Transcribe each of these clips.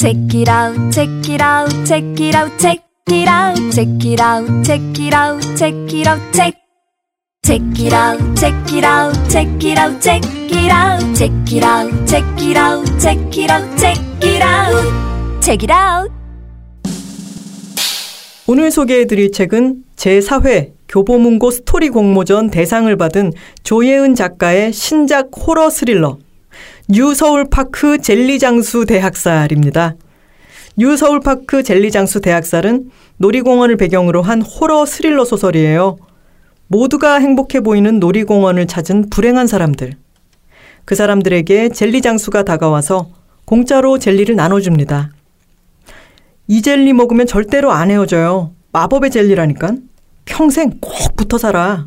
Check it out, check it out, check it out, check it out, check it out, check it out, check it out, check. Check it out, check it out, check it out, check it out, check it out, check it out, check it out, check it out, check it out. 오늘 소개해드릴 책은 제4회 교보문고 스토리 공모전 대상을 받은 조예은 작가의 신작 호러 스릴러 뉴서울파크 젤리장수 대학살입니다. 뉴서울파크 젤리장수 대학살은 놀이공원을 배경으로 한 호러 스릴러 소설이에요. 모두가 행복해 보이는 놀이공원을 찾은 불행한 사람들. 그 사람들에게 젤리 장수가 다가와서 공짜로 젤리를 나눠줍니다. 이 젤리 먹으면 절대로 안 헤어져요. 마법의 젤리라니까. 평생 꼭 붙어 살아.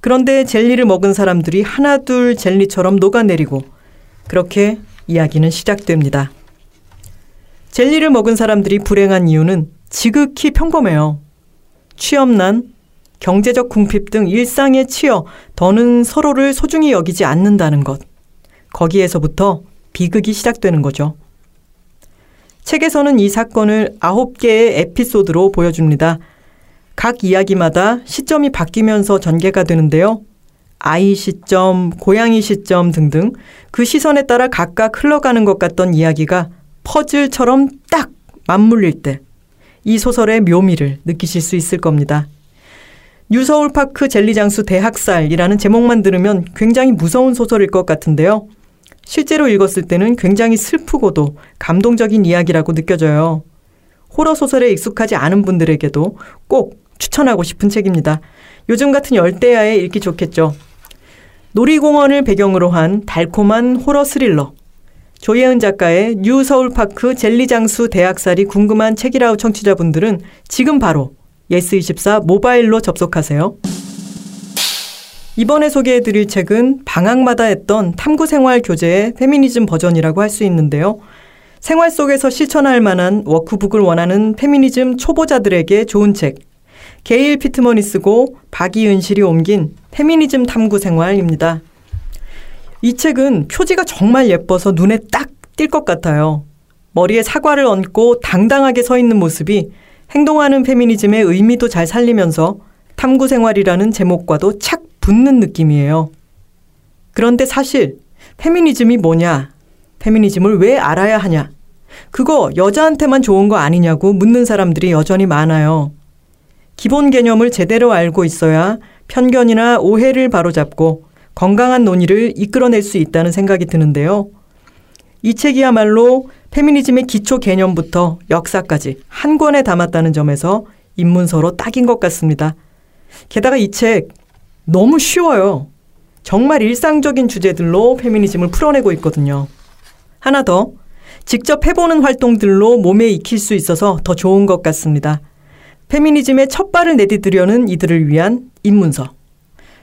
그런데 젤리를 먹은 사람들이 하나둘 젤리처럼 녹아내리고 그렇게 이야기는 시작됩니다. 젤리를 먹은 사람들이 불행한 이유는 지극히 평범해요. 취업난, 경제적 궁핍 등 일상에 치여 더는 서로를 소중히 여기지 않는다는 것. 거기에서부터 비극이 시작되는 거죠. 책에서는 이 사건을 아홉 개의 에피소드로 보여줍니다. 각 이야기마다 시점이 바뀌면서 전개가 되는데요. 아이 시점, 고양이 시점 등등 그 시선에 따라 각각 흘러가는 것 같던 이야기가 퍼즐처럼 딱 맞물릴 때 이 소설의 묘미를 느끼실 수 있을 겁니다. 뉴서울파크 젤리장수 대학살이라는 제목만 들으면 굉장히 무서운 소설일 것 같은데요. 실제로 읽었을 때는 굉장히 슬프고도 감동적인 이야기라고 느껴져요. 호러 소설에 익숙하지 않은 분들에게도 꼭 추천하고 싶은 책입니다. 요즘 같은 열대야에 읽기 좋겠죠. 놀이공원을 배경으로 한 달콤한 호러 스릴러. 조예은 작가의 뉴 서울파크 젤리장수 대학살이 궁금한 책이라우 청취자분들은 지금 바로 예스24 모바일로 접속하세요. 이번에 소개해드릴 책은 방학마다 했던 탐구생활 교재의 페미니즘 버전이라고 할 수 있는데요. 생활 속에서 실천할 만한 워크북을 원하는 페미니즘 초보자들에게 좋은 책. 게일 피트먼이 쓰고 박이은실이 옮긴 페미니즘 탐구 생활입니다. 이 책은 표지가 정말 예뻐서 눈에 딱 띌 것 같아요. 머리에 사과를 얹고 당당하게 서 있는 모습이 행동하는 페미니즘의 의미도 잘 살리면서 탐구 생활이라는 제목과도 착 붙는 느낌이에요. 그런데 사실 페미니즘이 뭐냐? 페미니즘을 왜 알아야 하냐? 그거 여자한테만 좋은 거 아니냐고 묻는 사람들이 여전히 많아요. 기본 개념을 제대로 알고 있어야 편견이나 오해를 바로잡고 건강한 논의를 이끌어낼 수 있다는 생각이 드는데요. 이 책이야말로 페미니즘의 기초 개념부터 역사까지 한 권에 담았다는 점에서 입문서로 딱인 것 같습니다. 게다가 이 책 너무 쉬워요. 정말 일상적인 주제들로 페미니즘을 풀어내고 있거든요. 하나 더, 직접 해보는 활동들로 몸에 익힐 수 있어서 더 좋은 것 같습니다. 페미니즘의 첫 발을 내디디려는 이들을 위한 입문서.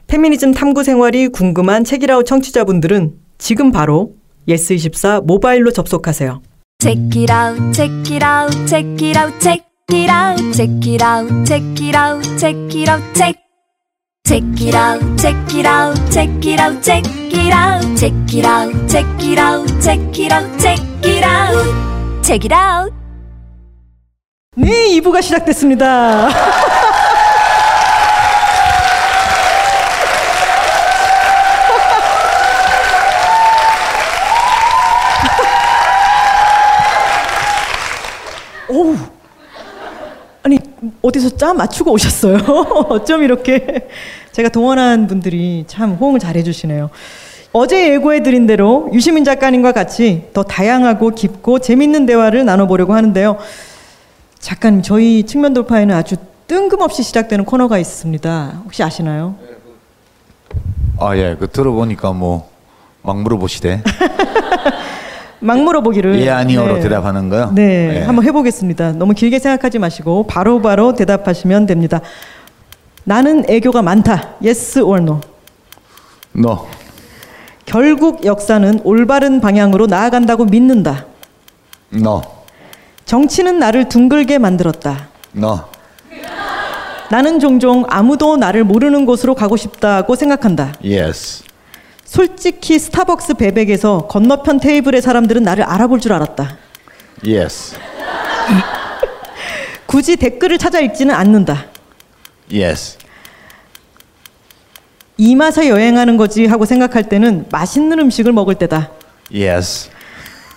페미니즘 탐구 생활이 궁금한 책이라우 청취자분들은 지금 바로 예스24 모바일로 접속하세요. Check it out, check it out, check it out, check it out, check it out, check it out, check it out, check. Check it out, check it out, check it out, check it out, check it out, check it out, check it out, check it out, check it out. 네, 2부가 시작됐습니다. 오, 아니 어디서 짜 맞추고 오셨어요? 어쩜 이렇게 제가 동원한 분들이 참 호응을 잘 해주시네요. 어제 예고해드린 대로 유시민 작가님과 같이 더 다양하고 깊고 재밌는 대화를 나눠보려고 하는데요. 작가님, 저희 측면 돌파에는 아주 뜬금없이 시작되는 코너가 있습니다. 혹시 아시나요? 아, 예. 그 들어보니까 뭐 막 물어보시대. 막 물어보기를. 예, 아니요로 네. 대답하는 거요? 네, 예. 한번 해보겠습니다. 너무 길게 생각하지 마시고 바로바로 대답하시면 됩니다. 나는 애교가 많다. Yes or no. 너, 결국 역사는 올바른 방향으로 나아간다고 믿는다. 너, 정치는 나를 둥글게 만들었다. 너, 나는 종종 아무도 나를 모르는 곳으로 가고 싶다고 생각한다. yes. 솔직히 스타벅스 배백에서 건너편 테이블의 사람들은 나를 알아볼 줄 알았다. Yes. 굳이 댓글을 찾아 읽지는 않는다. Yes. 이 맛에 여행하는 거지 하고 생각할 때는 맛있는 음식을 먹을 때다. Yes.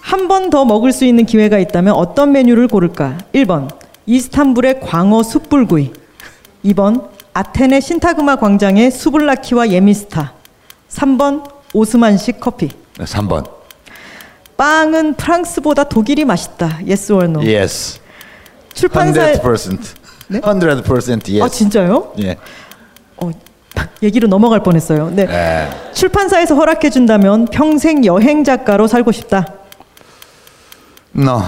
한 번 더 먹을 수 있는 기회가 있다면 어떤 메뉴를 고를까? 1번 이스탄불의 광어 숯불구이 2번 아테네 신타그마 광장의 수블라키와 예미스타 3번 오스만식 커피 3번. 빵은 프랑스보다 독일이 맛있다. Yes or no? Yes. 출판사에 100%. 네? 100% yes. 아 진짜요? 예. 어, 얘기로 넘어갈 뻔했어요. 네. 예. 출판사에서 허락해 준다면 평생 여행 작가로 살고 싶다. No.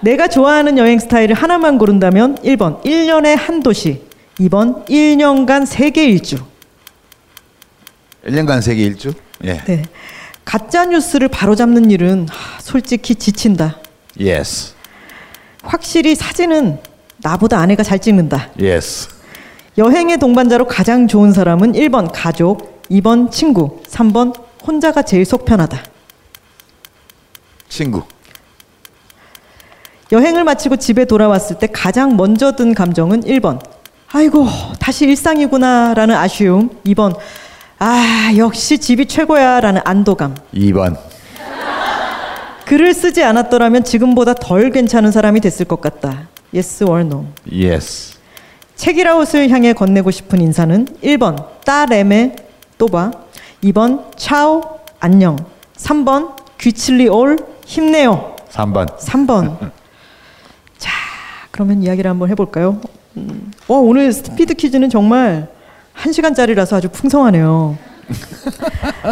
내가 좋아하는 여행 스타일을 하나만 고른다면 1번 1년에 한 도시 2번 1년간 세계 일주 1년간 세계 일주? 예. 네. 가짜 뉴스를 바로잡는 일은 하, 솔직히 지친다. Yes. 확실히 사진은 나보다 아내가 잘 찍는다. Yes. 여행의 동반자로 가장 좋은 사람은 1번 가족, 2번 친구, 3번 혼자가 제일 속 편하다. 친구. 여행을 마치고 집에 돌아왔을 때 가장 먼저 든 감정은 1번. 아이고, 다시 일상이구나 라는 아쉬움. 2번. 아, 역시 집이 최고야 라는 안도감. 2번. 글을 쓰지 않았더라면 지금보다 덜 괜찮은 사람이 됐을 것 같다. Yes or no. Yes. 책이라웃을 향해 건네고 싶은 인사는 1번 따레메 또봐 2번 차오 안녕 3번 귀칠리 올 힘내요 3번. 3번 자 그러면 이야기를 한번 해볼까요? 음, 어, 오늘 스피드 퀴즈는 정말 1시간짜리라서 아주 풍성하네요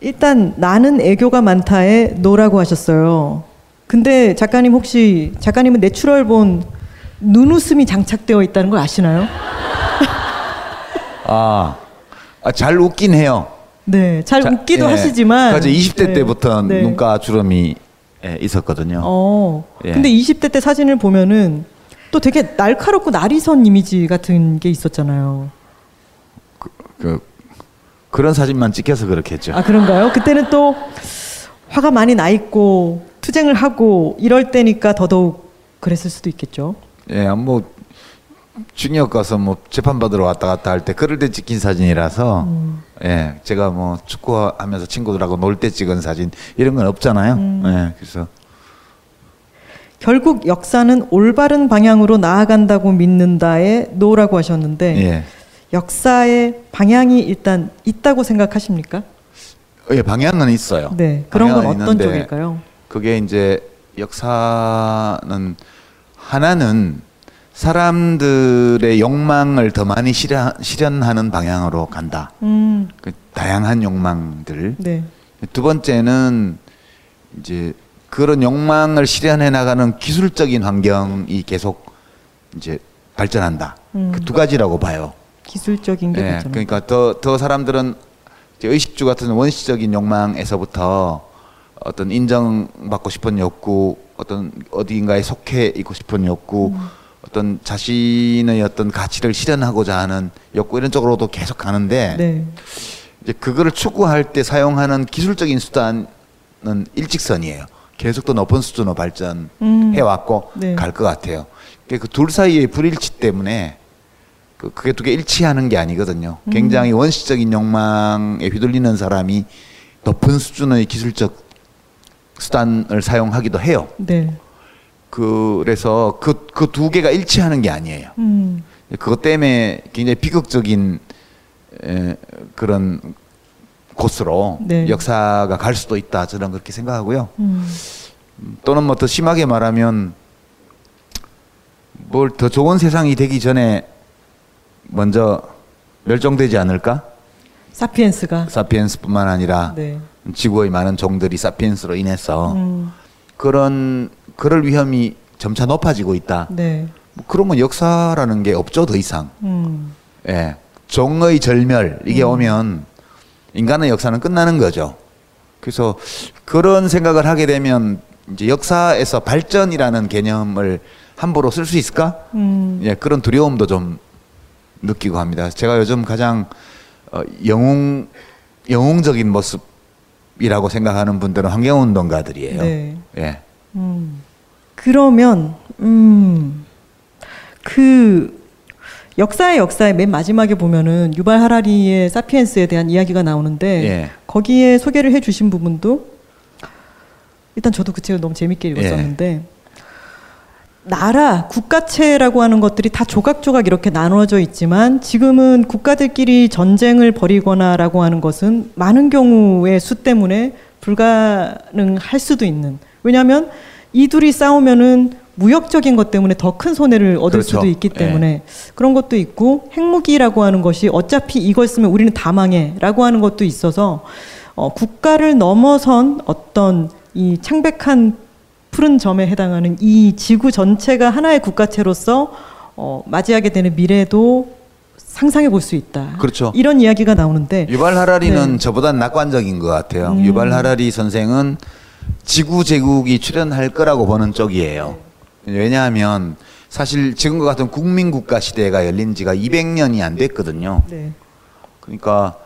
일단 나는 애교가 많다에 no라고 하셨어요 근데 작가님 혹시 작가님은 natural born 눈웃음이 장착되어 있다는 걸 아시나요? 아, 아, 잘 웃긴 해요. 네, 잘 자, 웃기도 예. 하시지만 그래서 20대 네, 때부터 네. 눈가 주름이 예, 있었거든요. 어. 예. 근데 20대 때 사진을 보면은 또 되게 날카롭고 날이선 이미지 같은 게 있었잖아요. 그 그런 사진만 찍혀서 그렇게 했죠. 아 그런가요? 그때는 또 화가 많이 나 있고 투쟁을 하고 이럴 때니까 더더욱 그랬을 수도 있겠죠. 예, 뭐 중역 가서 뭐 재판 받으러 왔다 갔다 할 때 그럴 때 찍힌 사진이라서 음. 예, 제가 뭐 축구하면서 친구들하고 놀 때 찍은 사진 이런 건 없잖아요. 음. 예, 그래서 결국 역사는 올바른 방향으로 나아간다고 믿는다에 노라고 하셨는데 예, 역사의 방향이 일단 있다고 생각하십니까? 예, 방향은 있어요. 네, 그런 건 어떤 쪽일까요? 그게 이제 역사는 하나는 사람들의 욕망을 더 많이 실현, 실현 하는 방향으로 간다. 음, 그 다양한 욕망들. 네, 두 번째는 이제 그런 욕망을 실현해 나가는 기술적인 환경이 계속 이제 발전한다. 음. 그두 가지라고 봐요. 기술적인 게 예, 있잖아요. 그러니까 더, 더 사람들은 의식주 같은 원시적인 욕망에서부터 어떤 인정받고 싶은 욕구, 어떤 어디인가에 속해 있고 싶은 욕구, 음. 어떤 자신의 어떤 가치를 실현하고자 하는 욕구 이런 쪽으로도 계속 가는데 네, 이제 그거를 추구할 때 사용하는 기술적인 수단은 일직선이에요. 계속 더 높은 수준으로 발전해 음. 왔고 네. 갈것 같아요. 그 둘 사이의 불일치 때문에 그 그게 두 개 일치하는 게 아니거든요. 음. 굉장히 원시적인 욕망에 휘둘리는 사람이 높은 수준의 기술적 수단을 사용하기도 해요. 네, 그래서 그 그 두 개가 일치하는 게 아니에요. 음, 그것 때문에 굉장히 비극적인 에, 그런 곳으로 네. 역사가 갈 수도 있다 저는 그렇게 생각하고요. 음, 또는 뭐 더 심하게 말하면 뭘 더 좋은 세상이 되기 전에 먼저 멸종되지 않을까? 사피엔스가 사피엔스뿐만 아니라 네, 지구의 많은 종들이 사피엔스로 인해서 음, 그런 그럴 위험이 점차 높아지고 있다. 네, 뭐 그러면 역사라는 게 없죠 더 이상. 음, 예. 종의 절멸 이게 오면 인간의 역사는 끝나는 거죠. 그래서 그런 생각을 하게 되면 이제 역사에서 발전이라는 개념을 함부로 쓸 수 있을까? 음, 예, 그런 두려움도 좀 느끼고 합니다. 제가 요즘 가장 어, 영웅 영웅적인 모습 이라고 생각하는 분들은 환경운동가들이에요. 네. 예. 음. 그러면 음. 그 역사의 역사의 맨 마지막에 보면은 유발 하라리의 사피엔스에 대한 이야기가 나오는데 예. 거기에 소개를 해 주신 부분도 일단 저도 그 책을 너무 재밌게 읽었었는데 예. 나라, 국가체라고 하는 것들이 다 조각조각 이렇게 나누어져 있지만 지금은 국가들끼리 전쟁을 벌이거나라고 하는 것은 많은 경우의 수 때문에 불가능할 수도 있는. 왜냐하면 이 둘이 싸우면은 무역적인 것 때문에 더 큰 손해를 얻을 그렇죠. 수도 있기 예. 때문에 그런 것도 있고 핵무기라고 하는 것이 어차피 이걸 쓰면 우리는 다 망해라고 하는 것도 있어서 어, 국가를 넘어선 어떤 이 창백한 푸른 점에 해당하는 이 지구 전체가 하나의 국가체로서 어, 맞이하게 되는 미래도 상상해 볼 수 있다. 그렇죠. 이런 이야기가 나오는데 유발 하라리는 네. 저보다 낙관적인 것 같아요. 음. 유발 하라리 선생은 지구 제국이 출현할 거라고 보는 쪽이에요. 왜냐하면 사실 지금과 같은 국민 국가 시대가 열린 지가 200년이 안 됐거든요. 네. 그러니까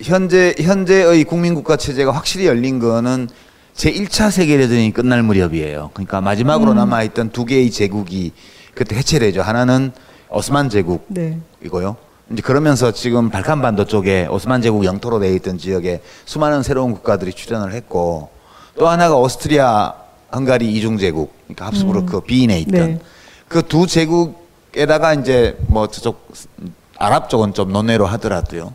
현재 현재의 국민 국가 체제가 확실히 열린 거는 제 1차 세계대전이 끝날 무렵이에요. 그러니까 마지막으로 음. 남아 있던 두 개의 제국이 그때 해체되죠. 하나는 오스만 제국 네. 이고요. 이제 그러면서 지금 발칸반도 쪽에 오스만 제국 영토로 되어 있던 지역에 수많은 새로운 국가들이 출현을 했고 또 하나가 오스트리아 헝가리 이중 제국 그러니까 합스부르크 비인에 있던 네. 그두 제국에다가 이제 뭐 저쪽 아랍 쪽은 좀 논외로 하더라도요.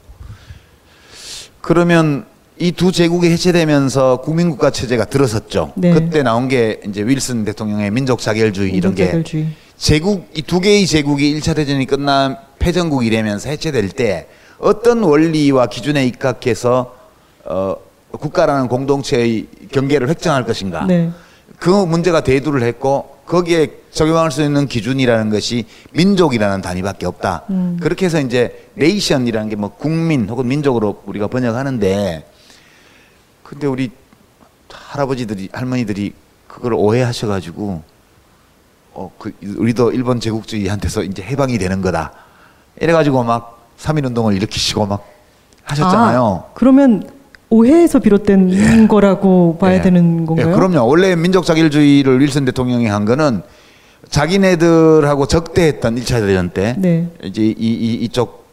그러면 이 두 제국이 해체되면서 국민국가 체제가 들어섰죠. 네. 그때 나온 게 이제 윌슨 대통령의 민족 자결주의 이런 게 민족자결주의. 제국 이 두 개의 제국이 1차 대전이 끝난 패전국이 되면서 해체될 때 어떤 원리와 기준에 입각해서 어 국가라는 공동체의 경계를 획정할 것인가? 네. 그 문제가 대두를 했고 거기에 적용할 수 있는 기준이라는 것이 민족이라는 단위밖에 없다. 음. 그렇게 해서 이제 네이션이라는 게 뭐 국민 혹은 민족으로 우리가 번역하는데 근데 우리 할아버지들이 할머니들이 그걸 오해하셔가지고 어, 그, 우리도 일본 제국주의한테서 이제 해방이 되는 거다. 이래가지고 막 3.1운동을 일으키시고 막 하셨잖아요. 아, 그러면 오해에서 비롯된 거라고 봐야 예. 되는 건가요? 예, 그럼요. 원래 민족 자결주의를 윌슨 대통령이 한 거는 자기네들하고 적대했던 1차 대전 때 네. 이제 이, 이, 이쪽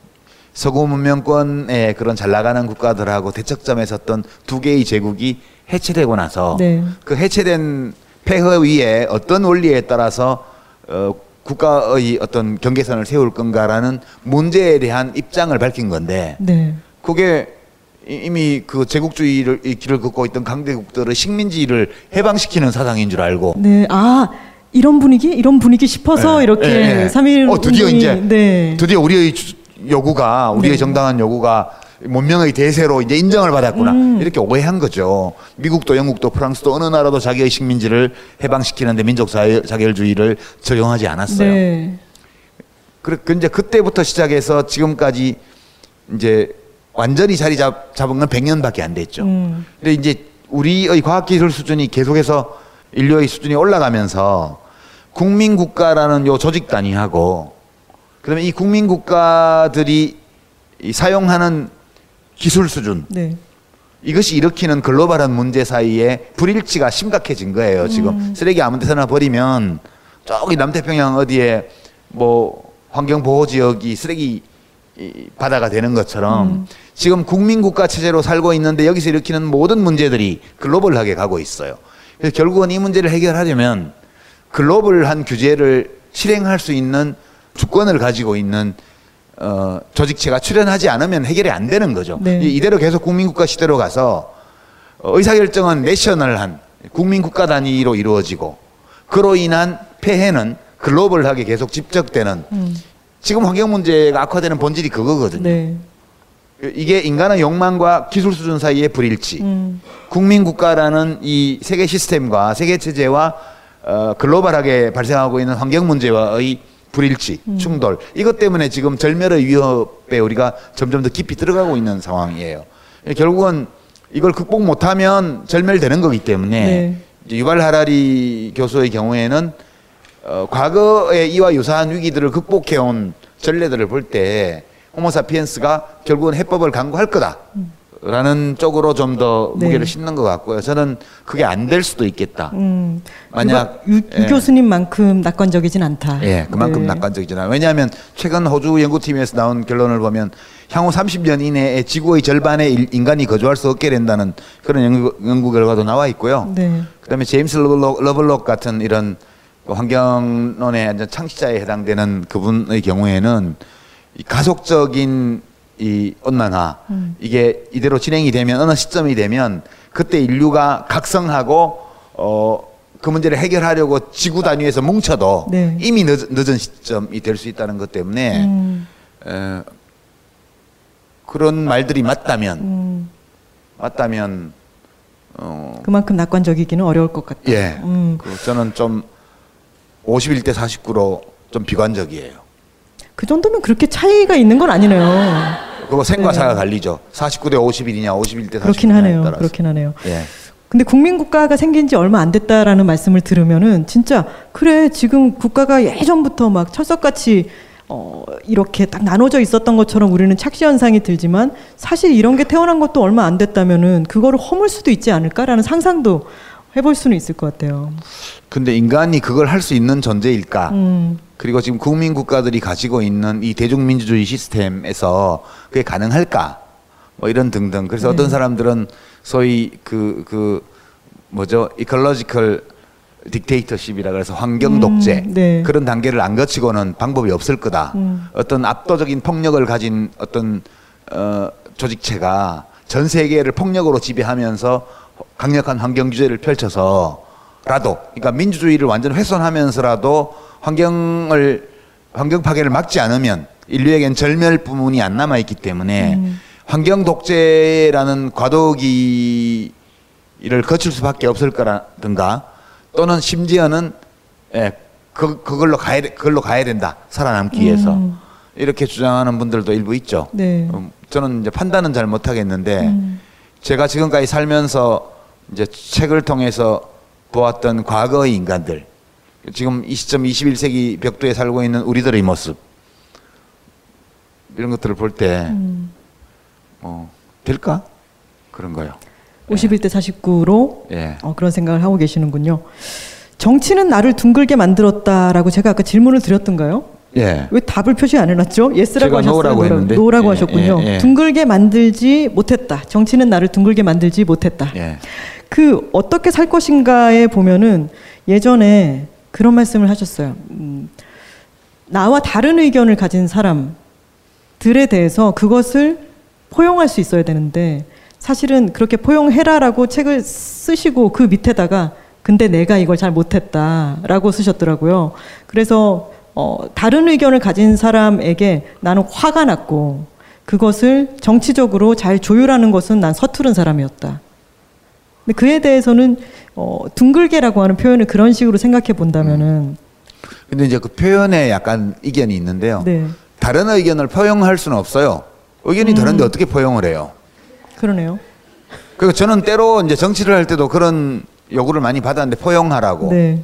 서구 문명권의 그런 잘 나가는 국가들하고 대척점에 섰던 두 개의 제국이 해체되고 나서 네. 그 해체된 폐허 위에 어떤 원리에 따라서 어, 국가의 어떤 경계선을 세울 건가라는 문제에 대한 입장을 밝힌 건데 네. 그게 이- 이미 그 제국주의를 이 길을 걷고 있던 강대국들의 식민지를 해방시키는 사상인 줄 알고 네. 아, 이런 분위기? 이런 분위기 싶어서 예, 이렇게 예, 예. 삼일 어, 드디어 운동이 이제 네. 드디어 우리의 주- 요구가 우리의 네. 정당한 요구가 문명의 대세로 이제 인정을 받았구나 음. 이렇게 오해한 거죠. 미국도 영국도 프랑스도 어느 나라도 자기의 식민지를 해방시키는데 민족 자결- 자결주의를 적용하지 않았어요. 네. 그래 그 이제 그때부터 시작해서 지금까지 이제 완전히 자리 잡, 잡은 건 100년밖에 안 됐죠. 음. 근데 이제 우리의 과학기술 수준이 계속해서 인류의 수준이 올라가면서 국민국가라는 요 조직 단위하고 그다음에 이 국민국가들이 이 사용하는 기술 수준 네. 이것이 일으키는 글로벌한 문제 사이에 불일치가 심각해진 거예요. 지금 쓰레기 아무 데서나 버리면 저기 남태평양 어디에 뭐 환경 보호 지역이 쓰레기 이 바다가 되는 것처럼 지금 국민국가 체제로 살고 있는데 여기서 일으키는 모든 문제들이 글로벌하게 가고 있어요. 그래서 결국은 이 문제를 해결하려면 글로벌한 규제를 실행할 수 있는 주권을 가지고 있는 어, 조직체가 출연하지 않으면 해결이 안 되는 거죠. 네. 이- 이대로 계속 국민국가 시대로 가서 어, 의사결정은 내셔널한 국민국가 단위로 이루어지고 그로 인한 폐해는 글로벌하게 계속 집적되는 음. 지금 환경 문제가 악화되는 본질이 그거거든요. 네. 이게 인간의 욕망과 기술 수준 사이의 불일치. 음. 국민 국가라는 이 세계 시스템과 세계 체제와 어, 글로벌하게 발생하고 있는 환경 문제와의 불일치, 충돌. 이것 때문에 지금 절멸의 위협에 우리가 점점 더 깊이 들어가고 있는 상황이에요. 결국은 이걸 극복 못하면 절멸되는 거기 때문에 네. 유발 하라리 교수의 경우에는 어, 과거에 이와 유사한 위기들을 극복해온 전례들을 볼때 호모사피엔스가 결국은 해법을 강구할 거다. 라는 쪽으로 좀더 네. 무게를 싣는 것 같고요. 저는 그게 안 될 수도 있겠다. 음, 만약 유, 유 예. 교수님만큼 낙관적이진 않다. 예, 그만큼 네. 낙관적이잖아요. 왜냐하면 최근 호주 연구팀에서 나온 결론을 보면 향후 30년 이내에 지구의 절반의 일- 인간이 거주할 수 없게 된다는 그런 연구, 연구 결과도 나와 있고요. 네. 그다음에 제임스 러블록, 러블록 같은 이런 그 환경론의 창시자에 해당되는 그분의 경우에는 이 가속적인 이 온난화 이게 이대로 진행이 되면 어느 시점이 되면 그때 인류가 각성하고 어 그 문제를 해결하려고 지구 단위에서 뭉쳐도 네. 이미 늦, 늦은 시점이 될 수 있다는 것 때문에 음, 에, 그런 말들이 맞다면 음, 맞다면 어 그만큼 낙관적이기는 어려울 것 같다. 예. 음, 그 저는 좀 51대 49로 좀 비관적이에요. 그 정도면 그렇게 차이가 있는 건 아니네요. 그거 생과 네. 사가 갈리죠. 49대 51이냐, 51대 49냐 그렇긴 하네요. 따라서. 그렇긴 하네요. 예. 근데 국민 국가가 생긴 지 얼마 안 됐다라는 말씀을 들으면은 진짜 그래 지금 국가가 예전부터 막 철석같이 어 이렇게 딱 나눠져 있었던 것처럼 우리는 착시 현상이 들지만 사실 이런 게 태어난 것도 얼마 안 됐다면은 그거를 허물 수도 있지 않을까라는 상상도 해볼 수는 있을 것 같아요. 근데 인간이 그걸 할 수 있는 존재일까? 음, 그리고 지금 국민 국가들이 가지고 있는 이 대중민주주의 시스템에서 그게 가능할까? 뭐 이런 등등. 그래서 네. 어떤 사람들은 소위 그, 그, 뭐죠? 이컬러지컬 딕테이터십이라 그래서 환경 독재 음, 네. 그런 단계를 안 거치고는 방법이 없을 거다. 음. 어떤 압도적인 폭력을 가진 어떤 어, 조직체가 전 세계를 폭력으로 지배하면서 강력한 환경 규제를 펼쳐서라도 그러니까 민주주의를 완전 훼손하면서라도 환경을 환경 파괴를 막지 않으면 인류에겐 절멸뿐이 안 남아 있기 때문에 음. 환경 독재라는 과도기를 거칠 수밖에 없을 거라든가 또는 심지어는 예, 그, 그걸로 가야 돼- 그걸로 가야 된다 살아남기 위해서 음. 이렇게 주장하는 분들도 일부 있죠. 네. 음, 저는 이제 판단은 잘 못하겠는데 음. 제가 지금까지 살면서 이제 책을 통해서 보았던 과거의 인간들 지금 이 시점 21세기 벽두에 살고 있는 우리들의 모습 이런 것들을 볼때 음. 어, 될까 그런 거요. 51대 49로 예. 어, 그런 생각을 하고 계시는군요. 정치는 나를 둥글게 만들었다라고 제가 아까 질문을 드렸던가요? 예. 왜 답을 표시 안 해놨죠? yes라고 하셨어요. no라고 예, 하셨군요. 예, 예. 둥글게 만들지 못했다. 정치는 나를 둥글게 만들지 못했다. 예. 그 어떻게 살 것인가에 보면은 예전에 그런 말씀을 하셨어요. 음, 나와 다른 의견을 가진 사람들에 대해서 그것을 포용할 수 있어야 되는데 사실은 그렇게 포용해라라고 책을 쓰시고 그 밑에다가 근데 내가 이걸 잘 못했다라고 쓰셨더라고요. 그래서 어, 다른 의견을 가진 사람에게 나는 화가 났고 그것을 정치적으로 잘 조율하는 것은 난 서투른 사람이었다. 근데 그에 대해서는 어, 둥글게라고 하는 표현을 그런 식으로 생각해 본다면은 근데 이제 그 표현에 약간 이견이 있는데요. 네 다른 의견을 포용할 수는 없어요. 의견이 음. 다른데 어떻게 포용을 해요? 그러네요. 그리고 저는 때로 이제 정치를 할 때도 그런 요구를 많이 받았는데 포용하라고. 네.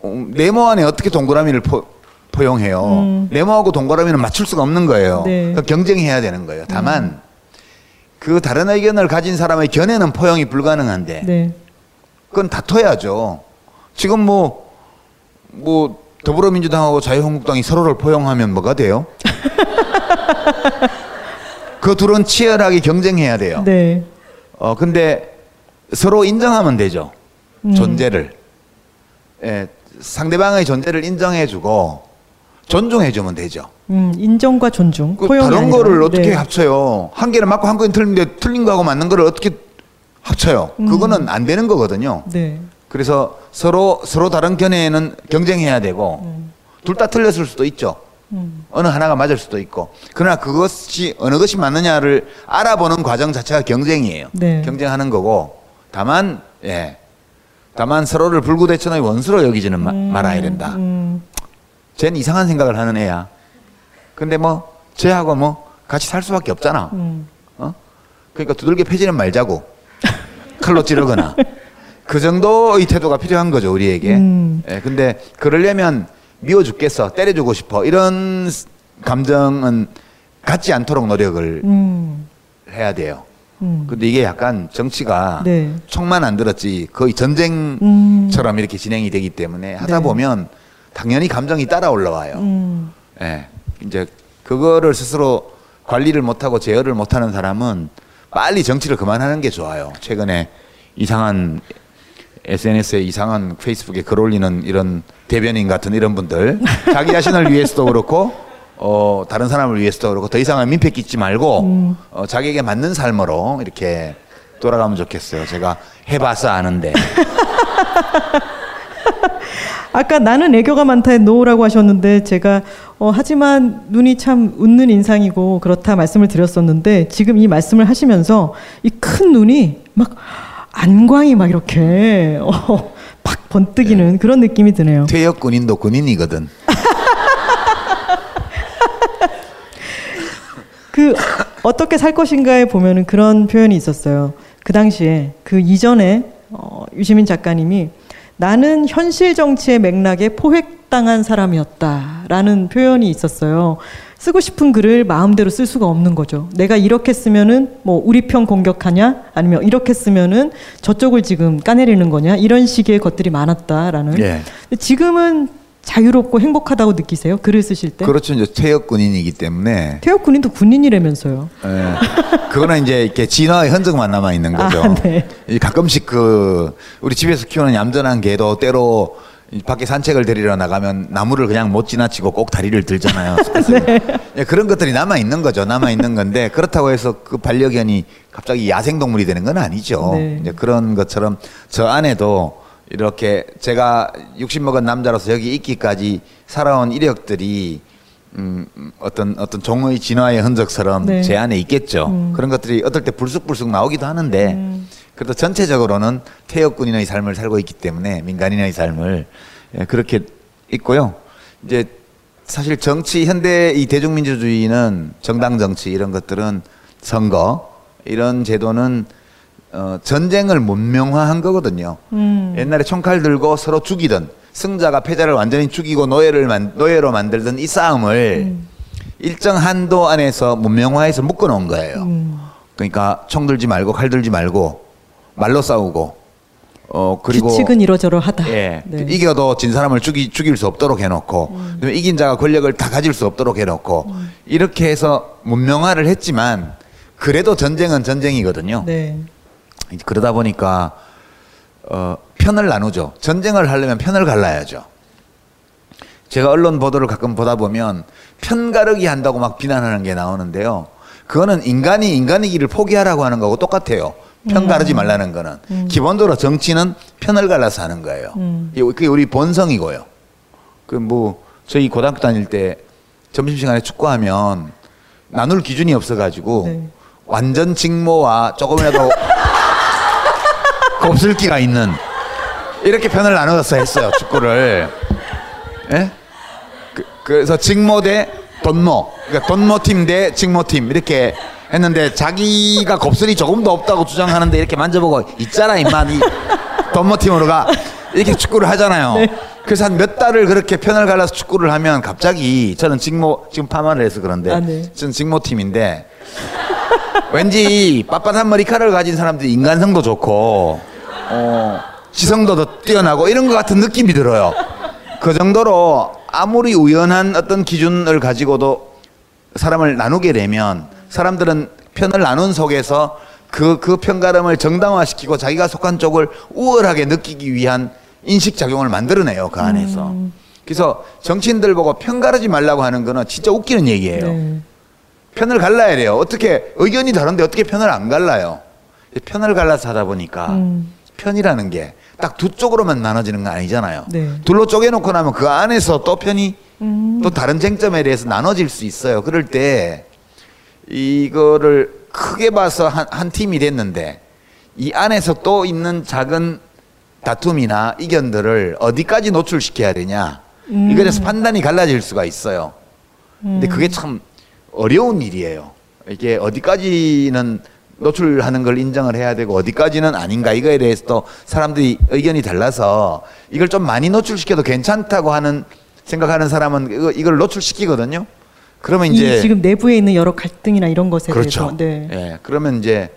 어, 네모 안에 어떻게 동그라미를 포, 포용해요? 음. 네모하고 동그라미는 맞출 수가 없는 거예요. 네. 그러니까 경쟁해야 되는 거예요. 다만 그 다른 의견을 가진 사람의 견해는 포용이 불가능한데 네. 그건 다퉈야죠. 지금 뭐, 뭐, 더불어민주당하고 자유한국당이 서로를 포용하면 뭐가 돼요? 그 둘은 치열하게 경쟁해야 돼요. 네. 어, 근데 서로 인정하면 되죠. 음. 존재를. 예, 상대방의 존재를 인정해주고 존중해주면 되죠. 음, 인정과 존중. 그 다른 아니라. 거를 어떻게 네. 합쳐요? 한 개는 맞고 한 개는 틀린데 틀린 거하고 맞는 거를 어떻게 합쳐요? 음. 그거는 안 되는 거거든요. 네. 그래서 서로 서로 다른 견해에는 경쟁해야 되고 둘다 틀렸을 수도 있죠. 음. 어느 하나가 맞을 수도 있고 그러나 그것이 어느 것이 맞느냐를 알아보는 과정 자체가 경쟁이에요. 네. 경쟁하는 거고 다만 예 다만 서로를 불구대천의 원수로 여기지는 마- 말아야 된다. 음. 쟤는 이상한 생각을 하는 애야. 근데 뭐 쟤하고 뭐 같이 살 수밖에 없잖아. 음. 어? 그러니까 두들겨 패지는 말자고 칼로 찌르거나 그 정도의 태도가 필요한 거죠 우리에게. 음. 예, 근데 그러려면 미워 죽겠어, 때려주고 싶어 이런 스- 감정은 갖지 않도록 노력을 음. 해야 돼요. 음. 근데 이게 약간 정치가 네. 총만 안 들었지 거의 전쟁처럼 음. 이렇게 진행이 되기 때문에 하다 네. 보면 당연히 감정이 따라 올라와요. 음. 예. 이제 그거를 스스로 관리를 못하고 제어를 못하는 사람은 빨리 정치를 그만하는 게 좋아요. 최근에 이상한 SNS에 이상한 페이스북에 글 올리는 이런 대변인 같은 이런 분들 자기 자신을 위해서도 그렇고 어 다른 사람을 위해서도 그렇고 더 이상은 민폐 끼치 말고 어, 자기에게 맞는 삶으로 이렇게 돌아가면 좋겠어요. 제가 해봐서 아는데 아까 나는 애교가 많다에 no라고 하셨는데 제가 어, 하지만 눈이 참 웃는 인상이고 그렇다 말씀을 드렸었는데 지금 이 말씀을 하시면서 이 큰 눈이 막 안광이 막 이렇게 어, 팍 번뜩이는 그런 느낌이 드네요. 퇴역 군인도 군인이거든. 그 어떻게 살 것인가에 보면은 그런 표현이 있었어요. 그 당시에 그 이전에 어, 유시민 작가님이 나는 현실 정치의 맥락에 포획당한 사람이었다라는 표현이 있었어요. 쓰고 싶은 글을 마음대로 쓸 수가 없는 거죠. 내가 이렇게 쓰면은 뭐 우리 편 공격하냐 아니면 이렇게 쓰면은 저쪽을 지금 까내리는 거냐 이런 식의 것들이 많았다라는. 예. 지금은 자유롭고 행복하다고 느끼세요? 글을 쓰실 때? 그렇죠. 이제 퇴역 군인이기 때문에 태엽 군인도 군인이라면서요. 예. 그거는 이제 이렇게 진화의 흔적만 남아 있는 거죠. 아, 네. 이 가끔씩 그 우리 집에서 키우는 얌전한 개도 때로 이 밖에 산책을 데리러 나가면 나무를 그냥 못 지나치고 꼭 다리를 들잖아요. 네. 예, 그런 것들이 남아 있는 거죠. 남아 있는 건데 그렇다고 해서 그 반려견이 갑자기 야생 동물이 되는 건 아니죠. 네. 이제 그런 것처럼 저 안에도 이렇게 제가 60 먹은 남자로서 여기 있기까지 살아온 이력들이 음, 음, 어떤 어떤 종의 진화의 흔적처럼 네. 제 안에 있겠죠. 그런 것들이 어떨 때 불쑥불쑥 나오기도 하는데 그래도 전체적으로는 퇴역군인의 삶을 살고 있기 때문에 민간인의 삶을 예, 그렇게 있고요. 이제 사실 정치 현대 이 대중민주주의는 정당 정치 이런 것들은 선거 이런 제도는 어, 전쟁을 문명화한 거거든요. 음. 옛날에 총칼 들고 서로 죽이던 승자가 패자를 완전히 죽이고 노예를 만, 노예로 만들던 이 싸움을 음. 일정 한도 안에서 문명화해서 묶어놓은 거예요. 음. 그러니까 총 들지 말고 칼 들지 말고 말로 싸우고 어 그리고 규칙은 이러저러 하다. 예 네. 이겨도 진 사람을 죽이, 죽일 수 없도록 해놓고 그다음에 이긴 자가 권력을 다 가질 수 없도록 해놓고 이렇게 해서 문명화를 했지만 그래도 전쟁은 전쟁이거든요. 네. 그러다 보니까 어, 편을 나누죠. 전쟁을 하려면 편을 갈라야죠. 제가 언론 보도를 가끔 보다 보면 편 가르기 한다고 막 비난하는 게 나오는데요. 그거는 인간이 인간의 길을 포기하라고 하는 거고 똑같아요. 편 가르지 말라는 거는 기본적으로 정치는 편을 갈라서 하는 거예요. 음. 그게 우리 본성이고요. 그 뭐 저희 고등학교 다닐 때 점심시간에 축구하면 나눌 기준이 없어가지고 네. 완전 직모와 조금이라도 곱슬기가 있는 이렇게 편을 나눠서 했어요 축구를. 예? 그, 그래서 직모 대 돈모, 그러니까 돈모 팀 대 직모 팀 이렇게 했는데 자기가 곱슬이 조금도 없다고 주장하는데 이렇게 만져보고 있잖아 임마 이 돈모 팀으로 가 이렇게 축구를 하잖아요. 그래서 한 몇 달을 그렇게 편을 갈라서 축구를 하면 갑자기 저는 직모 지금 파마를 해서 그런데 아, 네. 저는 직모 팀인데 왠지 빳빳한 머리카락을 가진 사람들이 인간성도 좋고 어, 지성도 더 뛰어나고 이런 것 같은 느낌이 들어요. 그 정도로 아무리 우연한 어떤 기준을 가지고도 사람을 나누게 되면 사람들은 편을 나눈 속에서 그, 그 편가름을 정당화시키고 자기가 속한 쪽을 우월하게 느끼기 위한 인식작용을 만들어내요, 그 안에서. 그래서 정치인들 보고 편 가르지 말라고 하는 거는 진짜 웃기는 얘기예요. 네. 편을 갈라야 돼요. 어떻게 의견이 다른데 어떻게 편을 안 갈라요? 편을 갈라서 하다 보니까 음. 편이라는 게 딱 두 쪽으로만 나눠지는 건 아니잖아요. 네. 둘로 쪼개놓고 나면 그 안에서 또 편이 음. 또 다른 쟁점에 대해서 나눠질 수 있어요. 그럴 때 이거를 크게 봐서 한, 한 팀이 됐는데 이 안에서 또 있는 작은 다툼이나 이견들을 어디까지 노출시켜야 되냐. 음. 이거에 대해서 판단이 갈라질 수가 있어요. 근데 그게 참 어려운 일이에요. 이게 어디까지는 노출하는 걸 인정을 해야 되고 어디까지는 아닌가 이거에 대해서 또 사람들이 의견이 달라서 이걸 좀 많이 노출시켜도 괜찮다고 하는 생각하는 사람은 이걸 노출시키거든요. 그러면 이 이제 지금 내부에 있는 여러 갈등이나 이런 것에 그렇죠. 대해서 네. 예, 그러면 이제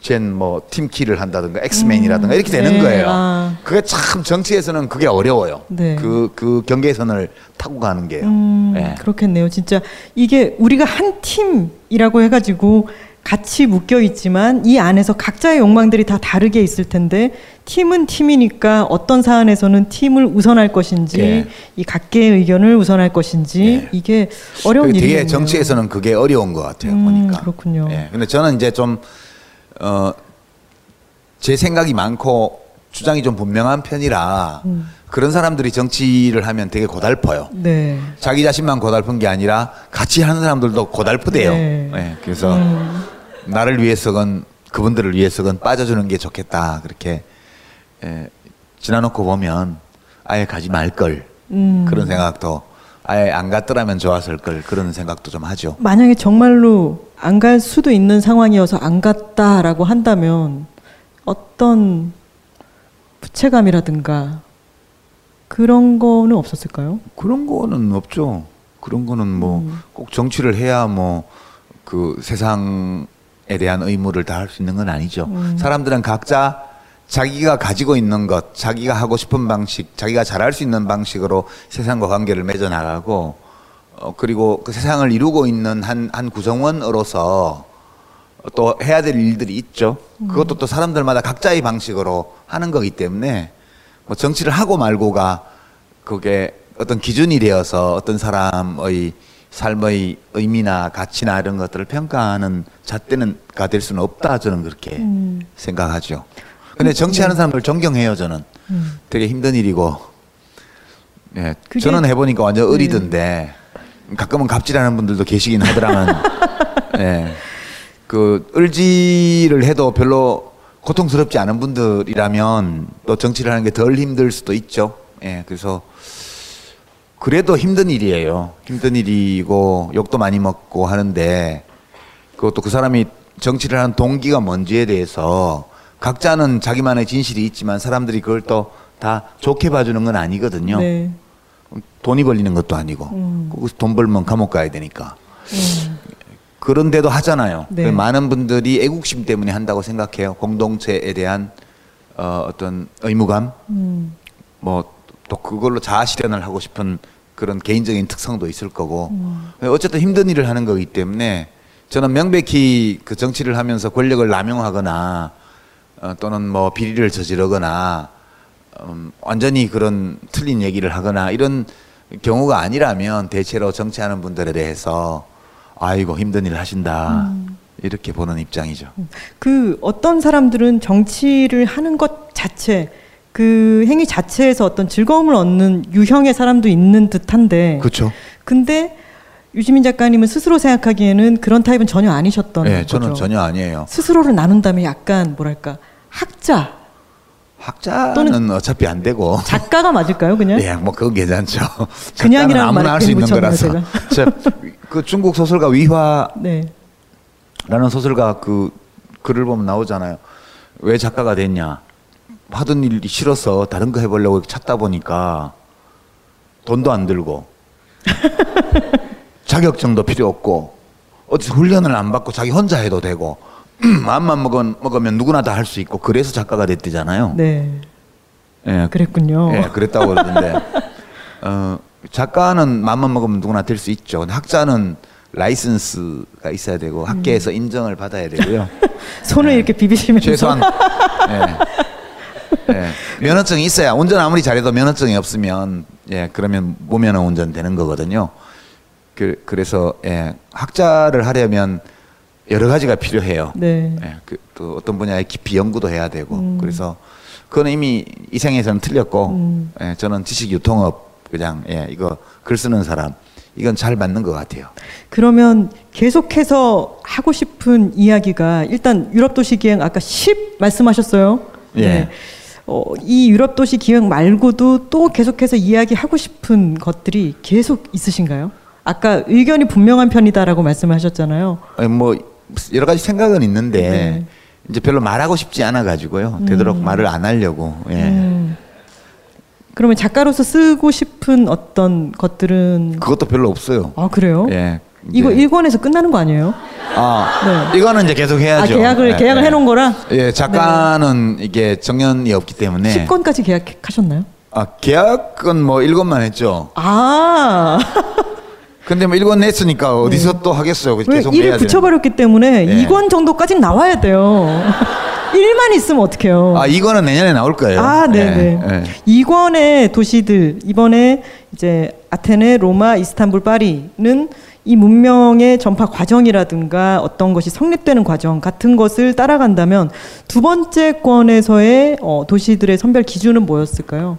쟨뭐 팀키를 한다든가 엑스맨이라든가 이렇게 되는 네, 거예요. 아. 그게 참 정치에서는 그게 어려워요. 네. 그, 그 경계선을 타고 가는 게요. 음, 예. 그렇겠네요. 진짜 이게 우리가 한 팀이라고 해가지고 같이 묶여 있지만 이 안에서 각자의 욕망들이 다 다르게 있을 텐데 팀은 팀이니까 어떤 사안에서는 팀을 우선할 것인지 예. 이 각계의 의견을 우선할 것인지 예. 이게 어려운 일이에요. 되게 정치에서는 그게 어려운 것 같아요. 음, 보니까. 그렇군요. 예. 근데 저는 이제 좀, 어, 제 생각이 많고 주장이 좀 분명한 편이라 음. 그런 사람들이 정치를 하면 되게 고달퍼요. 네. 자기 자신만 고달픈 게 아니라 같이 하는 사람들도 고달프대요. 네. 예, 그래서 음. 나를 위해서건 그분들을 위해서건 빠져주는 게 좋겠다. 그렇게 예, 지나놓고 보면 아예 가지 말 걸. 음. 그런 생각도 아예 안 갔더라면 좋았을 걸 그런 생각도 좀 하죠. 만약에 정말로 안 갈 수도 있는 상황이어서 안 갔다라고 한다면 어떤 부채감이라든가 그런 거는 없었을까요? 그런 거는 없죠. 그런 거는 뭐 음. 꼭 정치를 해야 뭐 그 세상에 대한 의무를 다할 수 있는 건 아니죠. 음. 사람들은 각자 자기가 가지고 있는 것, 자기가 하고 싶은 방식, 자기가 잘할 수 있는 방식으로 세상과 관계를 맺어 나가고 어, 그리고 그 세상을 이루고 있는 한, 한 구성원으로서 또 해야 될 일들이 있죠. 그것도 또 사람들마다 각자의 방식으로 하는 거기 때문에 뭐 정치를 하고 말고가 그게 어떤 기준이 되어서 어떤 사람의 삶의 의미나 가치나 이런 것들을 평가하는 잣대는가 될 수는 없다 저는 그렇게 음. 생각하죠. 근데 정치하는 사람들 존경해요 저는. 음. 되게 힘든 일이고. 예, 그게- 저는 해보니까 완전 네. 의리던데 가끔은 갑질하는 분들도 계시긴 하더라만. 예, 그 을지를 해도 별로 고통스럽지 않은 분들이라면 또 정치를 하는 게 덜 힘들 수도 있죠. 예, 그래서 그래도 힘든 일이에요. 힘든 일이고 욕도 많이 먹고 하는데 그것도 그 사람이 정치를 하는 동기가 뭔지에 대해서 각자는 자기만의 진실이 있지만 사람들이 그걸 또 다 좋게 봐주는 건 아니거든요. 네. 돈이 벌리는 것도 아니고 음. 돈 벌면 감옥 가야 되니까 음. 그런데도 하잖아요. 네. 그 많은 분들이 애국심 때문에 한다고 생각해요. 공동체에 대한 어, 어떤 의무감, 음. 뭐 또 그걸로 자아 실현을 하고 싶은 그런 개인적인 특성도 있을 거고. 어쨌든 힘든 일을 하는 거기 때문에 저는 명백히 그 정치를 하면서 권력을 남용하거나 어, 또는 뭐 비리를 저지르거나 음, 완전히 그런 틀린 얘기를 하거나 이런 경우가 아니라면 대체로 정치하는 분들에 대해서 아이고 힘든 일을 하신다. 이렇게 보는 입장이죠. 그 어떤 사람들은 정치를 하는 것 자체 그 행위 자체에서 어떤 즐거움을 얻는 유형의 사람도 있는 듯한데 그렇죠. 근데 유지민 작가님은 스스로 생각하기에는 그런 타입은 전혀 아니셨던 네, 거죠. 저는 전혀 아니에요. 스스로를 나눈다면 약간 뭐랄까 학자 학자는 어차피 안 되고 작가가 맞을까요 그냥? 예, 뭐 그건 괜찮죠. 그냥이라는 아무나 할 수 있는 거라서. 저그 중국 소설가 위화라는 네. 소설가 그 글을 보면 나오잖아요. 왜 작가가 됐냐? 하던 일이 싫어서 다른 거 해보려고 찾다 보니까 돈도 안 들고 자격증도 필요 없고 어디서 훈련을 안 받고 자기 혼자 해도 되고 마음만 먹은, 먹으면 누구나 다 할 수 있고 그래서 작가가 됐대잖아요. 네. 예, 그랬군요. 예, 그랬다고 그러던데. 어, 작가는 마음만 먹으면 누구나 될 수 있죠. 근데 학자는 라이선스가 있어야 되고 학계에서 음. 인정을 받아야 되고요. 손을 이렇게 비비시면서 최소한 예. 예. 면허증이 있어야 운전 아무리 잘해도 면허증이 없으면 예 그러면 무면허 운전 되는 거거든요. 그, 그래서 예, 학자를 하려면 여러 가지가 필요해요. 네. 예, 그, 또 어떤 분야에 깊이 연구도 해야 되고 음. 그래서 그건 이미 이 생에서는 틀렸고 음. 예, 저는 지식 유통업 그냥 예, 이거 글 쓰는 사람 이건 잘 맞는 것 같아요. 그러면 계속해서 하고 싶은 이야기가 일단 유럽 도시 기행 아까 10 말씀하셨어요. 네. 예. 어, 이 유럽 도시 기행 말고도 또 계속해서 이야기하고 싶은 것들이 계속 있으신가요? 아까 의견이 분명한 편이다라고 말씀하셨잖아요. 아니, 뭐 여러 가지 생각은 있는데 네. 이제 별로 말하고 싶지 않아 가지고요. 되도록 말을 안 하려고. 예. 음. 그러면 작가로서 쓰고 싶은 어떤 것들은 그것도 별로 없어요. 아 그래요? 예. 이거 이제- 1권에서 끝나는 거 아니에요? 아 네. 이거는 이제 계속 해야죠. 아, 계약을 예, 계약을 예. 해놓은 거라 예, 작가는 이게 정년이 없기 때문에 10권까지 계약하셨나요? 아 계약은 뭐 1권만 했죠. 아, 근데 뭐 1권 냈으니까 어디서 또 하겠어요. 왜 계속 일을. 붙여버렸기 때문에 예. 2권 정도까지 나와야 돼요. 1만 있으면 어떡해요? 아 이거는 내년에 나올 거예요. 아, 네네. 예, 예. 이권의 도시들 이번에 이제 아테네, 로마, 이스탄불, 파리는 이 문명의 전파 과정이라든가 어떤 것이 성립되는 과정 같은 것을 따라간다면 두 번째 권에서의 어, 도시들의 선별 기준은 뭐였을까요?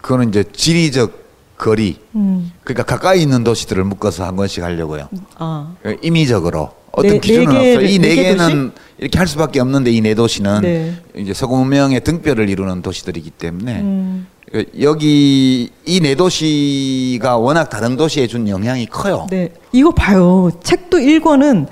그거는 이제 지리적 거리. 음, 그러니까 가까이 있는 도시들을 묶어서 한 권씩 하려고요. 아, 그 임의적으로 어떤 네, 기준은 네 개- 없어요. 이네네개 개는 이렇게 할 수밖에 없는데 이 네 도시는 네. 이제 서구 문명의 등뼈를 이루는 도시들이기 때문에 음, 그 여기 이 네 도시가 워낙 다른 도시에 준 영향이 커요. 네, 이거 봐요. 책도 1권은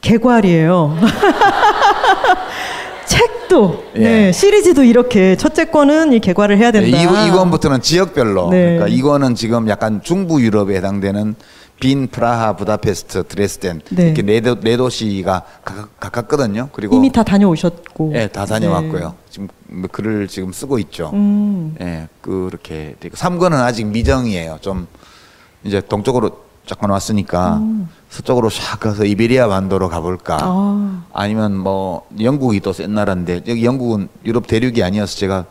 개괄이에요. 책도 예. 네, 시리즈도 이렇게 첫째 권은 이 개괄을 해야 된다. 네, 이, 이권부터는 지역별로 네. 그러니까 이거는 지금 약간 중부 유럽에 해당되는 빈, 프라하, 부다페스트, 드레스덴 네. 이렇게 네, 도, 네 도시가 가깝, 가깝거든요. 그리고 이미 다 다녀오셨고. 예, 다 다녀왔고요. 지금 뭐 글을 지금 쓰고 있죠. 네. 음, 예, 그렇게 되고 3권은 아직 미정이에요. 좀 이제 동쪽으로 잠깐 왔으니까 서쪽으로 샥 가서 이베리아 반도로 가볼까. 음. 아, 아니면 뭐 영국이 또 센 나라인데 여기 영국은 유럽 대륙이 아니어서 제가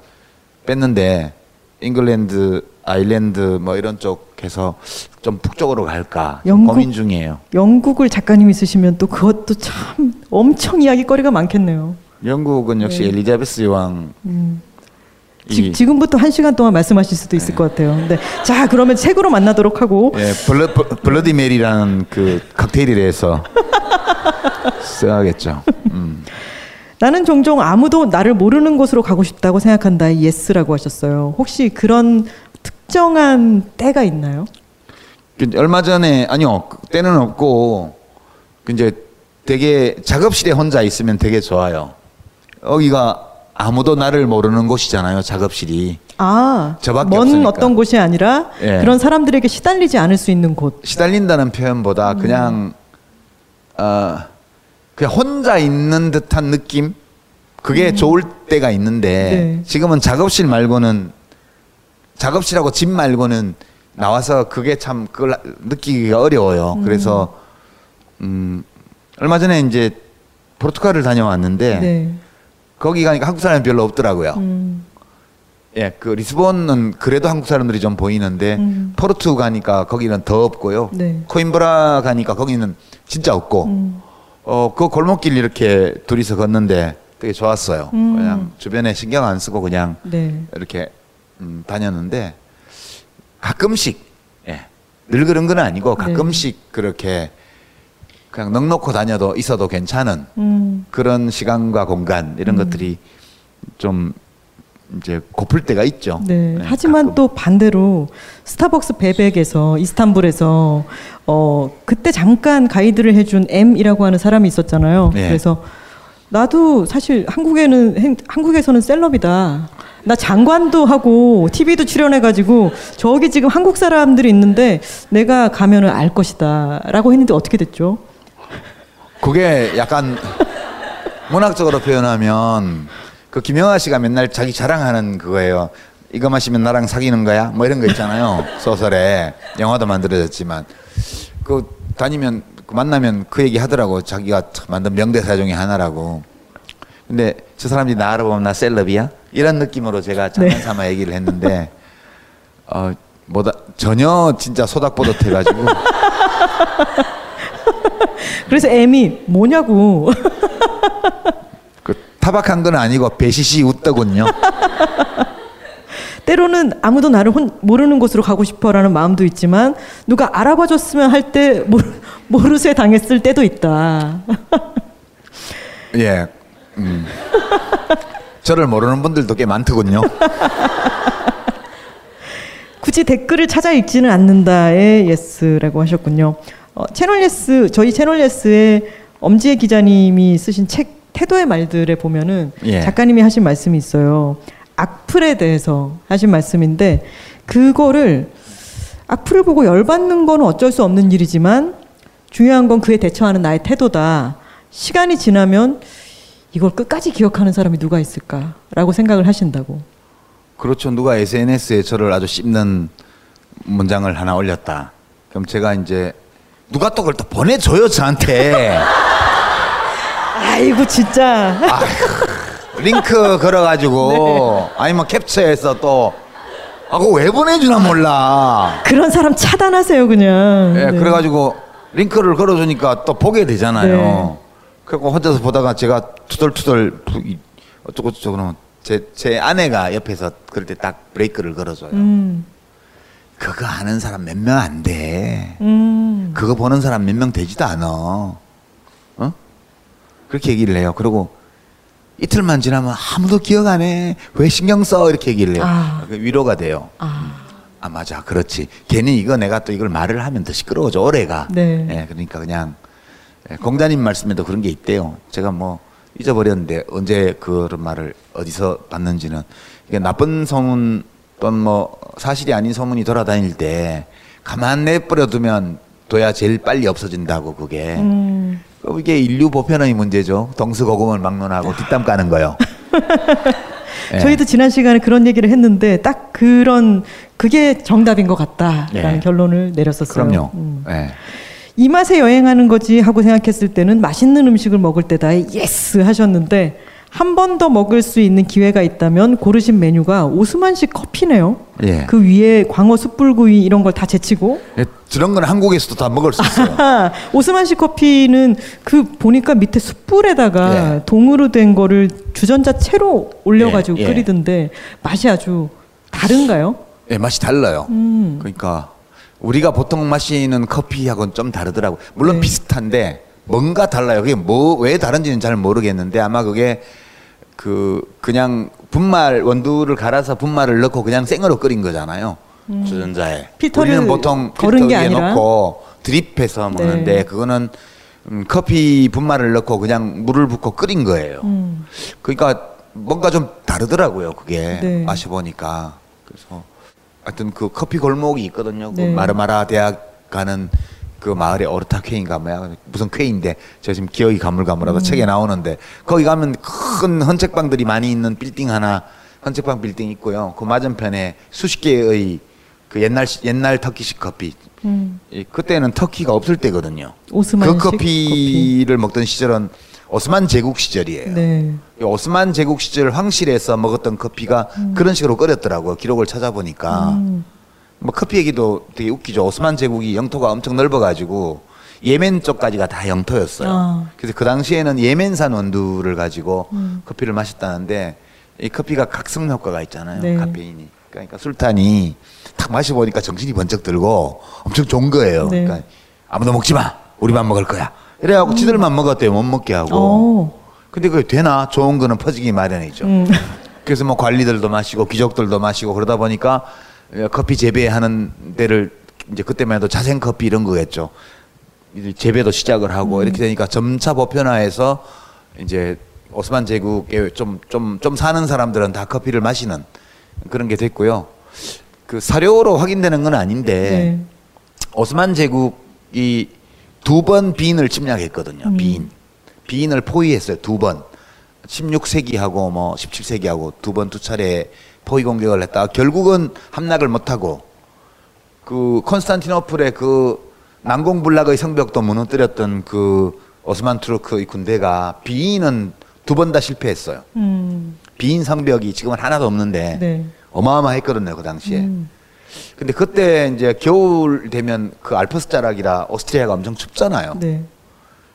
뺐는데 잉글랜드, 아일랜드 뭐 이런 쪽에서 좀 북쪽으로 갈까 좀 영국? 고민 중이에요. 영국을 작가님이 쓰시면 또 그것도 참 엄청 이야기거리가 많겠네요. 영국은 역시 네. 엘리자베스 여왕 음. 지, 지금부터 한 시간 동안 말씀하실 수도 있을 것 같아요. 네. 자, 그러면 책으로 만나도록 하고. 예, Bloo, Bl- Bloody Mary라는 그 칵테일이라서 써야겠죠. 음. 나는 종종 아무도 나를 모르는 곳으로 가고 싶다고 생각한다. 이 yes라고 하셨어요. 혹시 그런 특정한 때가 있나요? 그 얼마 전에 아니요 그 때는 없고 그 이제 되게 작업실에 혼자 있으면 되게 좋아요. 여기가 아무도 나를 모르는 곳이잖아요. 작업실이 아, 저밖에 먼 없으니까. 어떤 곳이 아니라 예. 그런 사람들에게 시달리지 않을 수 있는 곳. 시달린다는 표현보다 그냥 어 그냥 혼자 있는 듯한 느낌 그게 좋을 때가 있는데 네. 지금은 작업실 말고는 작업실하고 집 말고는 나와서 그게 참 그걸 느끼기가 어려워요. 그래서 음 얼마 전에 이제 포르투갈을 다녀왔는데 네. 거기 가니까 한국 사람이 별로 없더라고요. 음, 예, 그 리스본은 그래도 한국 사람들이 좀 보이는데 음. 포르투 가니까 거기는 더 없고요. 네. 코임브라 가니까 거기는 진짜 없고 음. 어 그 골목길 이렇게 둘이서 걷는데 되게 좋았어요. 음. 그냥 주변에 신경 안 쓰고 그냥 네. 이렇게 음, 다녔는데 가끔씩 예, 늘 그런 건 아니고 네. 가끔씩 그렇게 그냥 넉넉고 다녀도 있어도 괜찮은 음. 그런 시간과 공간 이런 것들이 좀 이제 고플 때가 있죠. 네. 네, 하지만 가끔. 또 반대로 스타벅스 베백에서 이스탄불에서 어 그때 잠깐 가이드를 해준 M이라고 하는 사람이 있었잖아요. 네. 그래서 나도 사실 한국에는 행- 한국에서는 셀럽이다. 나 장관도 하고 TV도 출연해가지고 저기 지금 한국 사람들이 있는데 내가 가면은 알 것이다라고 했는데 어떻게 됐죠? 그게 약간 문학적으로 표현하면 그 김영하 씨가 맨날 자기 자랑하는 그거예요. 이거 마시면 나랑 사귀는 거야? 뭐 이런 거 있잖아요. 소설에 영화도 만들어졌지만 그 다니면 그 만나면 그 얘기 하더라고. 자기가 만든 명대사 중에 하나라고. 근데 저 사람들이 나 알아보면 나 셀럽이야? 이런 느낌으로 제가 장난삼아 얘기를 했는데 어 뭐다 전혀 진짜 소닥보듯 해가지고 그래서 M이 뭐냐고. 그 타박한 건 아니고 배시시 웃더군요. 때로는 아무도 나를 혼, 모르는 곳으로 가고 싶어라는 마음도 있지만 누가 알아봐줬으면 할 때 모르쇠 당했을 때도 있다. 예. 음. 저를 모르는 분들도 꽤 많더군요. 굳이 댓글을 찾아 읽지는 않는다의 yes라고 하셨군요. 어, 채널 예스 저희 채널 예스의 엄지혜 기자님이 쓰신 책 태도의 말들에 보면은 예. 작가님이 하신 말씀이 있어요. 악플에 대해서 하신 말씀인데 그거를 악플을 보고 열받는 거는 어쩔 수 없는 일이지만 중요한 건 그에 대처하는 나의 태도다. 시간이 지나면 이걸 끝까지 기억하는 사람이 누가 있을까라고 생각을 하신다고. 그렇죠. 누가 SNS에 저를 아주 씹는 문장을 하나 올렸다. 그럼 제가 이제 누가 또 그걸 또 보내줘요 저한테. 아이고 진짜. 링크 걸어가지고 아니면 캡처해서 또 아, 그거 왜 보내주나 몰라. 그런 사람 차단하세요 그냥. 예, 네. 그래가지고 링크를 걸어주니까 또 보게 되잖아요. 네. 그래고 혼자서 보다가 제가 투덜투덜 어쩌고 저쩌고 그러면 제, 제 아내가 옆에서 그럴 때 딱 브레이크를 걸어줘요. 음, 그거 아는 사람 몇 명 안 돼. 음. 그거 보는 사람 몇 명 되지도 않아. 어? 그렇게 얘기를 해요. 그리고 이틀만 지나면 아무도 기억 안 해. 왜 신경 써? 이렇게 얘기를 해요. 아. 그 위로가 돼요. 아, 아 맞아 그렇지 괜히 이거 내가 또 이걸 말을 하면 더 시끄러워져 오래가 네. 예, 그러니까 그냥 예, 공자님 말씀에도 그런 게 있대요 제가 뭐 잊어버렸는데 언제 그런 말을 어디서 봤는지는 이게 나쁜 소문 또는 뭐 사실이 아닌 소문이 돌아다닐 때 가만 내버려 두면 둬야 제일 빨리 없어진다고 그게 음. 그 이게 인류 보편의 문제죠 동서고금을 막론하고 뒷담 까는 거요 예. 저희도 지난 시간에 그런 얘기를 했는데 딱 그런 그게 정답인 것 같다라는 예. 결론을 내렸었어요. 그럼요 음. 예. 이 맛에 여행하는 거지 하고 생각했을 때는 맛있는 음식을 먹을 때다 yes 하셨는데 한 번 더 먹을 수 있는 기회가 있다면 고르신 메뉴가 오스만식 커피네요. 예. 그 위에 광어 숯불구이 이런 걸 다 제치고 예, 저런 건 한국에서도 다 먹을 수 있어요. 아, 오스만식 커피는 그 보니까 밑에 숯불에다가 예. 동으로 된 거를 주전자 채로 올려가지고 예, 예. 끓이던데 맛이 아주 다른가요? 예, 맛이 달라요. 음. 그러니까 우리가 보통 마시는 커피하고는 좀 다르더라고. 요 물론 네. 비슷한데 뭔가 달라요. 그게 뭐 왜 다른지는 잘 모르겠는데 아마 그게 그 그냥 분말 원두를 갈아서 분말을 넣고 그냥 생으로 끓인 거잖아요. 주전자에. 음. 필터를 우리는 보통 게 위에 아니라? 넣고 드립해서 먹는데 네. 그거는 음, 커피 분말을 넣고 그냥 물을 붓고 끓인 거예요. 음. 그러니까 뭔가 좀 다르더라고요. 그게 네. 마셔보니까 그래서 하여튼 그 커피 골목이 있거든요. 그 네. 마르마라 대학 가는 그 마을에 오르타 퀘인가 뭐야 무슨 퀘인데 제가 지금 기억이 음. 가물가물하다 책에 나오는데 거기 가면 큰 헌책방들이 많이 있는 빌딩 하나 헌책방 빌딩 있고요. 그 맞은편에 수십 개의 그 옛날 시- 옛날 터키식 커피 음. 이 그때는 터키가 없을 때거든요. 오스만식 그 커피를 먹던 시절은 오스만 제국 시절이에요. 네. 이 오스만 제국 시절 황실에서 먹었던 커피가 그런 식으로 끓였더라고요. 기록을 찾아보니까. 음. 뭐 커피 얘기도 되게 웃기죠. 오스만 제국이 영토가 엄청 넓어가지고 예멘 쪽까지가 다 영토였어요. 아. 그래서 그 당시에는 예멘산 원두를 가지고 음. 커피를 마셨다는데 이 커피가 각성 효과가 있잖아요. 네. 카페인이. 그러니까 술탄이 탁 마셔보니까 정신이 번쩍 들고 엄청 좋은 거예요. 네. 그러니까 아무도 먹지 마. 우리만 먹을 거야. 이래갖고 지들만 먹었대요. 못 먹게 하고. 어. 근데 그게 되나? 좋은 거는 퍼지기 마련이죠. 음. 그래서 뭐 관리들도 마시고 귀족들도 마시고 그러다 보니까 예, 커피 재배하는 데를 이제 그때만 해도 자생 커피 이런 거겠죠. 재배도 시작을 하고 이렇게 되니까 점차 보편화해서 이제 오스만 제국에 좀 좀 좀 사는 사람들은 다 커피를 마시는 그런 게 됐고요. 그 사료로 확인되는 건 아닌데 네. 오스만 제국이 두 번 비인을 침략했거든요. 음. 비인. 비인을 포위했어요. 두 번. 16세기하고 뭐 17세기하고 두 번 두 차례 포위 공격을 했다가 결국은 함락을 못하고 그 콘스탄티노플의 그 난공불락의 성벽도 무너뜨렸던 그 오스만 투르크의 군대가 비인은 두 번 다 실패했어요. 음. 비인 성벽이 지금은 하나도 없는데 네. 어마어마했거든요 그 당시에. 음. 근데 그때 이제 겨울 되면 그 알프스 자락이라 오스트리아가 엄청 춥잖아요. 네.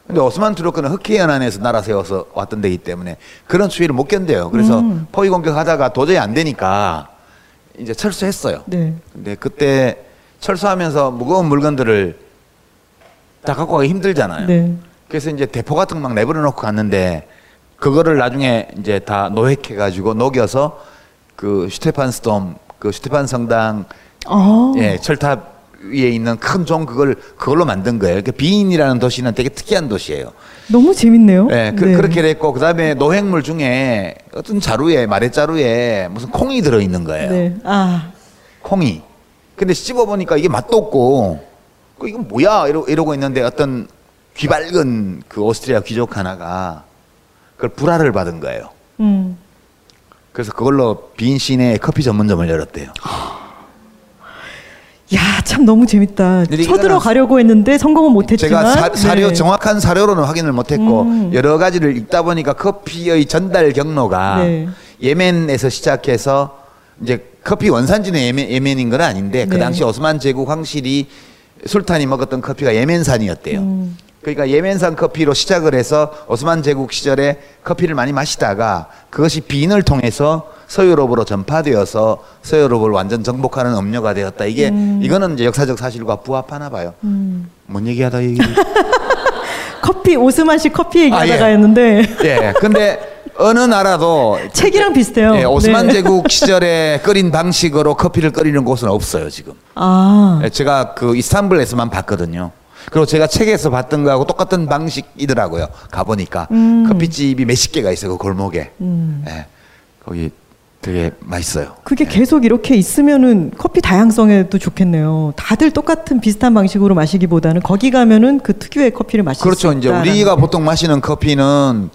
근데 오스만 투르크는 흑해 연안에서 나라 세워서 왔던 데이기 때문에 그런 추위를 못 견뎌요. 그래서 음. 포위 공격하다가 도저히 안 되니까 이제 철수했어요. 네. 근데 그때 철수하면서 무거운 물건들을 다 갖고 가기 힘들잖아요. 네. 그래서 이제 대포 같은 거 막 내버려 놓고 갔는데 그거를 나중에 이제 다 노획해 가지고 녹여서 그 슈테판 스톰 그 슈테판 성당 아. 예, 철탑 위에 있는 큰 종 그걸 그걸로 만든 거예요. 그러니까 비인이라는 도시는 되게 특이한 도시예요. 너무 재밌네요. 예, 그, 네. 렇게 됐고 그다음에 노획물 중에 어떤 자루에 마랫자루에 무슨 콩이 들어 있는 거예요. 네. 아. 콩이. 근데 씹어 보니까 이게 맛도 없고 그 이건 뭐야 이러, 이러고 있는데 어떤 귀밝은 그 오스트리아 귀족 하나가 그걸 불화를 받은 거예요. 음. 그래서 그걸로 빈 시내에 커피 전문점을 열었대요. 야, 참 너무 재밌다. 쳐들어가려고 했는데 성공은 못했지만. 제가 사, 사료 네. 정확한 사료로는 확인을 못했고 음. 여러 가지를 읽다 보니까 커피의 전달 경로가 네. 예멘에서 시작해서 이제 커피 원산지는 예멘, 예멘인 건 아닌데 그 네. 당시 오스만 제국 황실이 술탄이 먹었던 커피가 예멘산이었대요. 음. 그러니까 예멘산 커피로 시작을 해서 오스만 제국 시절에 커피를 많이 마시다가 그것이 빈을 통해서 서유럽으로 전파되어서 서유럽을 완전 정복하는 음료가 되었다. 이게 이거는 이제 역사적 사실과 부합하나 봐요. 음. 뭔 얘기하다 얘기. 커피 오스만식 커피 얘기하다가 아, 예. 했는데 예. 근데 어느 나라도 책이랑 비슷해요. 예, 오스만 네. 제국 시절에 끓인 방식으로 커피를 끓이는 곳은 없어요 지금. 아. 예, 제가 그 이스탄불에서만 봤거든요. 그리고 제가 책에서 봤던 거하고 똑같은 방식이더라고요. 가보니까 음. 커피집이 몇십 개가 있어요 그 골목에. 음. 예, 거기 되게 맛있어요. 그게 예. 계속 이렇게 있으면은 커피 다양성에도 좋겠네요. 다들 똑같은 비슷한 방식으로 마시기보다는 거기 가면은 그 특유의 커피를 마실 그렇죠. 수 이제 있다라는 우리가 게. 보통 마시는 커피는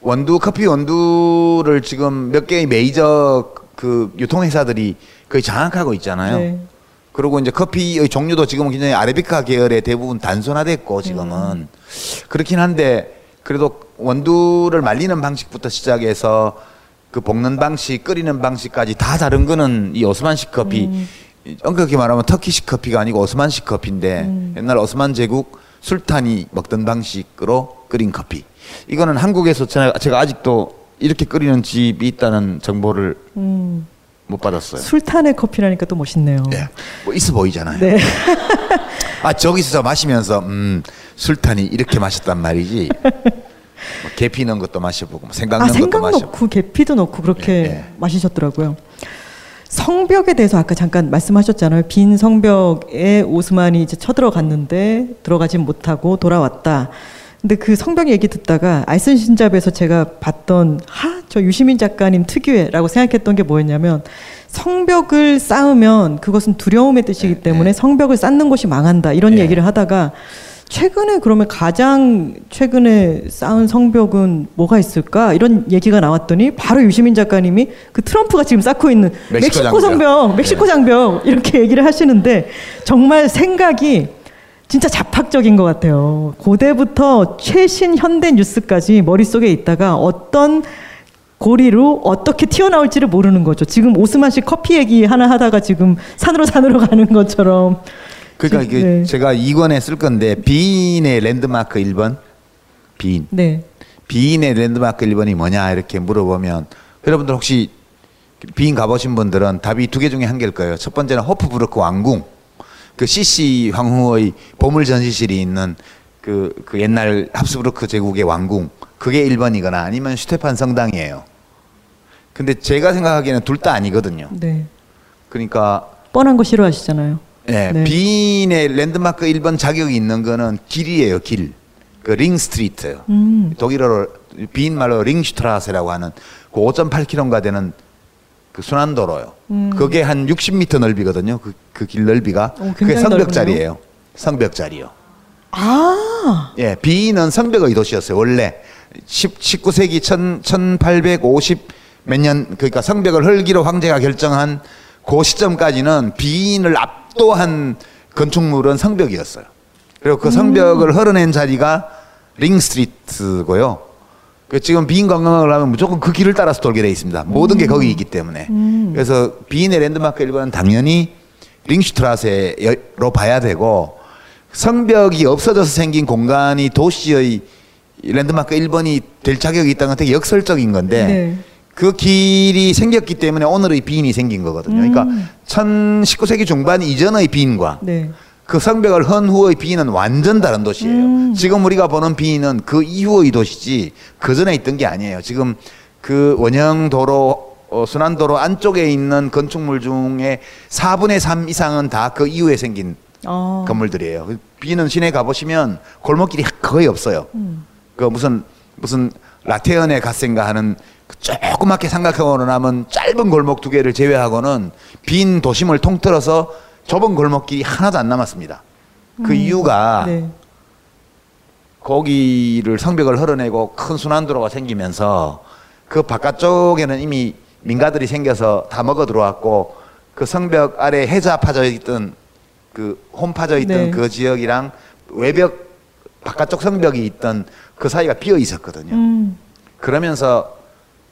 원두 커피 원두를 지금 몇 개의 메이저 그 유통회사들이 거의 장악하고 있잖아요. 네. 그리고 이제 커피의 종류도 지금은 굉장히 아라비카 계열의 대부분 단순화됐고 지금은 음. 그렇긴 한데 그래도 원두를 말리는 방식부터 시작해서 그 볶는 방식, 끓이는 방식까지 다 다른 거는 이 오스만식 커피. 음. 엄격히 말하면 터키식 커피가 아니고 오스만식 커피인데 음. 옛날 오스만 제국 술탄이 먹던 방식으로 끓인 커피. 이거는 한국에서 제가, 제가 아직도 이렇게 끓이는 집이 있다는 정보를 음. 못 받았어요. 술탄의 커피라니까 또 멋있네요. 예. 뭐 있어 보이잖아요. 네. 아 저기서 마시면서 음 술탄이 이렇게 마셨단 말이지. 뭐 계피 넣은 것도 마셔보고 뭐 생강 아 넣은 것도 생강 마셔보고. 넣고 계피도 넣고 그렇게 예, 예. 마시셨더라고요. 성벽에 대해서 아까 잠깐 말씀하셨잖아요. 빈 성벽에 오스만이 이제 쳐들어갔는데 들어가지 못하고 돌아왔다. 근데 그 성벽 얘기 듣다가 알슨 신잡에서 제가 봤던 하 저 유시민 작가님 특유의라고 생각했던 게 뭐였냐면 성벽을 쌓으면 그것은 두려움의 뜻이기 네, 때문에 네. 성벽을 쌓는 곳이 망한다 이런 예. 얘기를 하다가 최근에 그러면 가장 최근에 쌓은 성벽은 뭐가 있을까 이런 얘기가 나왔더니 바로 유시민 작가님이 그 트럼프가 지금 쌓고 있는 멕시코 멕시코. 성벽, 멕시코 네. 장벽 이렇게 얘기를 하시는데 정말 생각이 진짜 자팍적인 것 같아요. 고대부터 최신 현대 뉴스까지 머릿속에 있다가 어떤 고리로 어떻게 튀어나올지를 모르는 거죠. 지금 오스만식 커피 얘기 하나 하다가 지금 산으로 산으로 가는 것처럼. 그러니까 이게 네. 제가 2권에 쓸 건데 비인의 랜드마크 1번 비인 네. 비인의 랜드마크 1번이 뭐냐 이렇게 물어보면 여러분들 혹시 비인 가보신 분들은 답이 두 개 중에 한 개일 거예요. 첫 번째는 호프부르크 왕궁 그 CC 황후의 보물 전시실이 있는 그, 그 옛날 합스부르크 제국의 왕궁 그게 1번이거나 아니면 슈테판 성당이에요. 근데 제가 생각하기에는 둘 다 아니거든요. 네. 그러니까 뻔한 거 싫어하시잖아요. 예, 네. 비인의 랜드마크 1번 자격이 있는 거는 길이에요, 길. 그 링스트리트. 음. 독일어로 비인 말로 링슈트라세라고 하는 그 5.8km가 되는 그 순환도로요. 음. 그게 한 60m 넓이거든요. 그 그 길 넓이가. 오, 그게 굉장히 성벽자리예요. 성벽자리요. 아, 예, 비인은 성벽의 도시였어요. 원래 10, 19세기 1000, 1850 몇 년 그러니까 성벽을 헐기로 황제가 결정한 그 시점까지는 비인을 압도한 건축물은 성벽이었어요. 그리고 그 성벽을 헐어낸 자리가 링스트리트고요. 그 지금 비인 관광을 하면 무조건 그 길을 따라서 돌게 돼 있습니다. 모든 게 거기 있기 때문에. 그래서 비인의 랜드마크 1번은 당연히 링슈트라세로 봐야 되고 성벽이 없어져서 생긴 공간이 도시의 랜드마크 1번이 될 자격이 있다는 건 되게 역설적인 건데 네. 그 길이 생겼기 때문에 오늘의 비인이 생긴 거거든요. 그러니까 19세기 중반 이전의 비인과 네. 그 성벽을 헌 후의 비인은 완전 다른 도시예요. 음. 지금 우리가 보는 비인은 그 이후의 도시지 그 전에 있던 게 아니에요. 지금 그 원형 도로 어, 순환도로 안쪽에 있는 건축물 중에 4분의 3 이상은 다 그 이후에 생긴 어. 건물들이에요. 그 비는 시내 가보시면 골목길이 거의 없어요. 음. 그 무슨 무슨 라테언에 갔센가 하는 그 조그맣게 삼각형으로 남은 짧은 골목 두 개를 제외하고는 빈 도심을 통틀어서 좁은 골목길이 하나도 안 남았습니다. 그 이유가 네. 거기를 성벽을 흘러내고 큰 순환도로가 생기면서 그 바깥쪽에는 이미 민가들이 생겨서 다 먹어 들어왔고 그 성벽 아래 해자 파져 있던 그 홈 파져 있던 네. 그 지역이랑 외벽 바깥쪽 성벽이 있던 그 사이가 비어 있었거든요. 음. 그러면서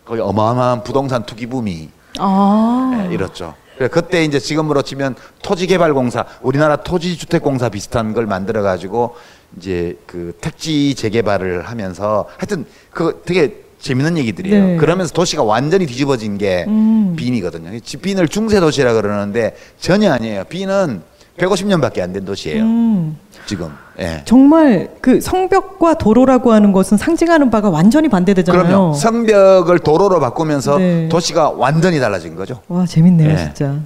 거기 어마어마한 부동산 투기 붐이 아. 예, 이렇죠. 그래, 그때 이제 지금으로 치면 토지개발공사, 우리나라 토지주택공사 비슷한 걸 만들어 가지고 이제 그 택지 재개발을 하면서 하여튼 그 되게 재밌는 얘기들이에요. 네. 그러면서 도시가 완전히 뒤집어진 게 음. 빈이거든요. 지- 빈을 중세 도시라 그러는데 전혀 아니에요. 빈은 150년밖에 안 된 도시예요. 음. 지금. 예. 정말 그 성벽과 도로라고 하는 것은 상징하는 바가 완전히 반대되잖아요. 그럼요. 성벽을 도로로 바꾸면서 네. 도시가 완전히 달라진 거죠. 와 재밌네요, 네. 진짜.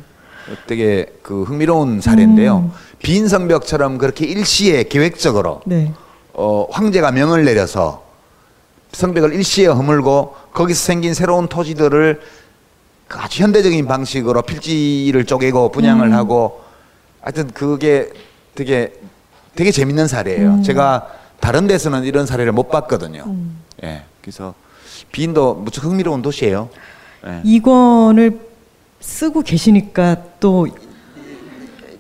되게 그 흥미로운 사례인데요. 음. 빈 성벽처럼 그렇게 일시에 계획적으로 네. 어, 황제가 명을 내려서 성벽을 일시에 허물고 거기서 생긴 새로운 토지들을 그 아주 현대적인 방식으로 필지를 쪼개고 분양을 음. 하고 하여튼 그게 되게 되게 재밌는 사례예요. 음. 제가 다른 데서는 이런 사례를 못 봤거든요. 음. 예. 그래서 빈도 무척 흥미로운 도시예요. 예. 이권을 쓰고 계시니까 또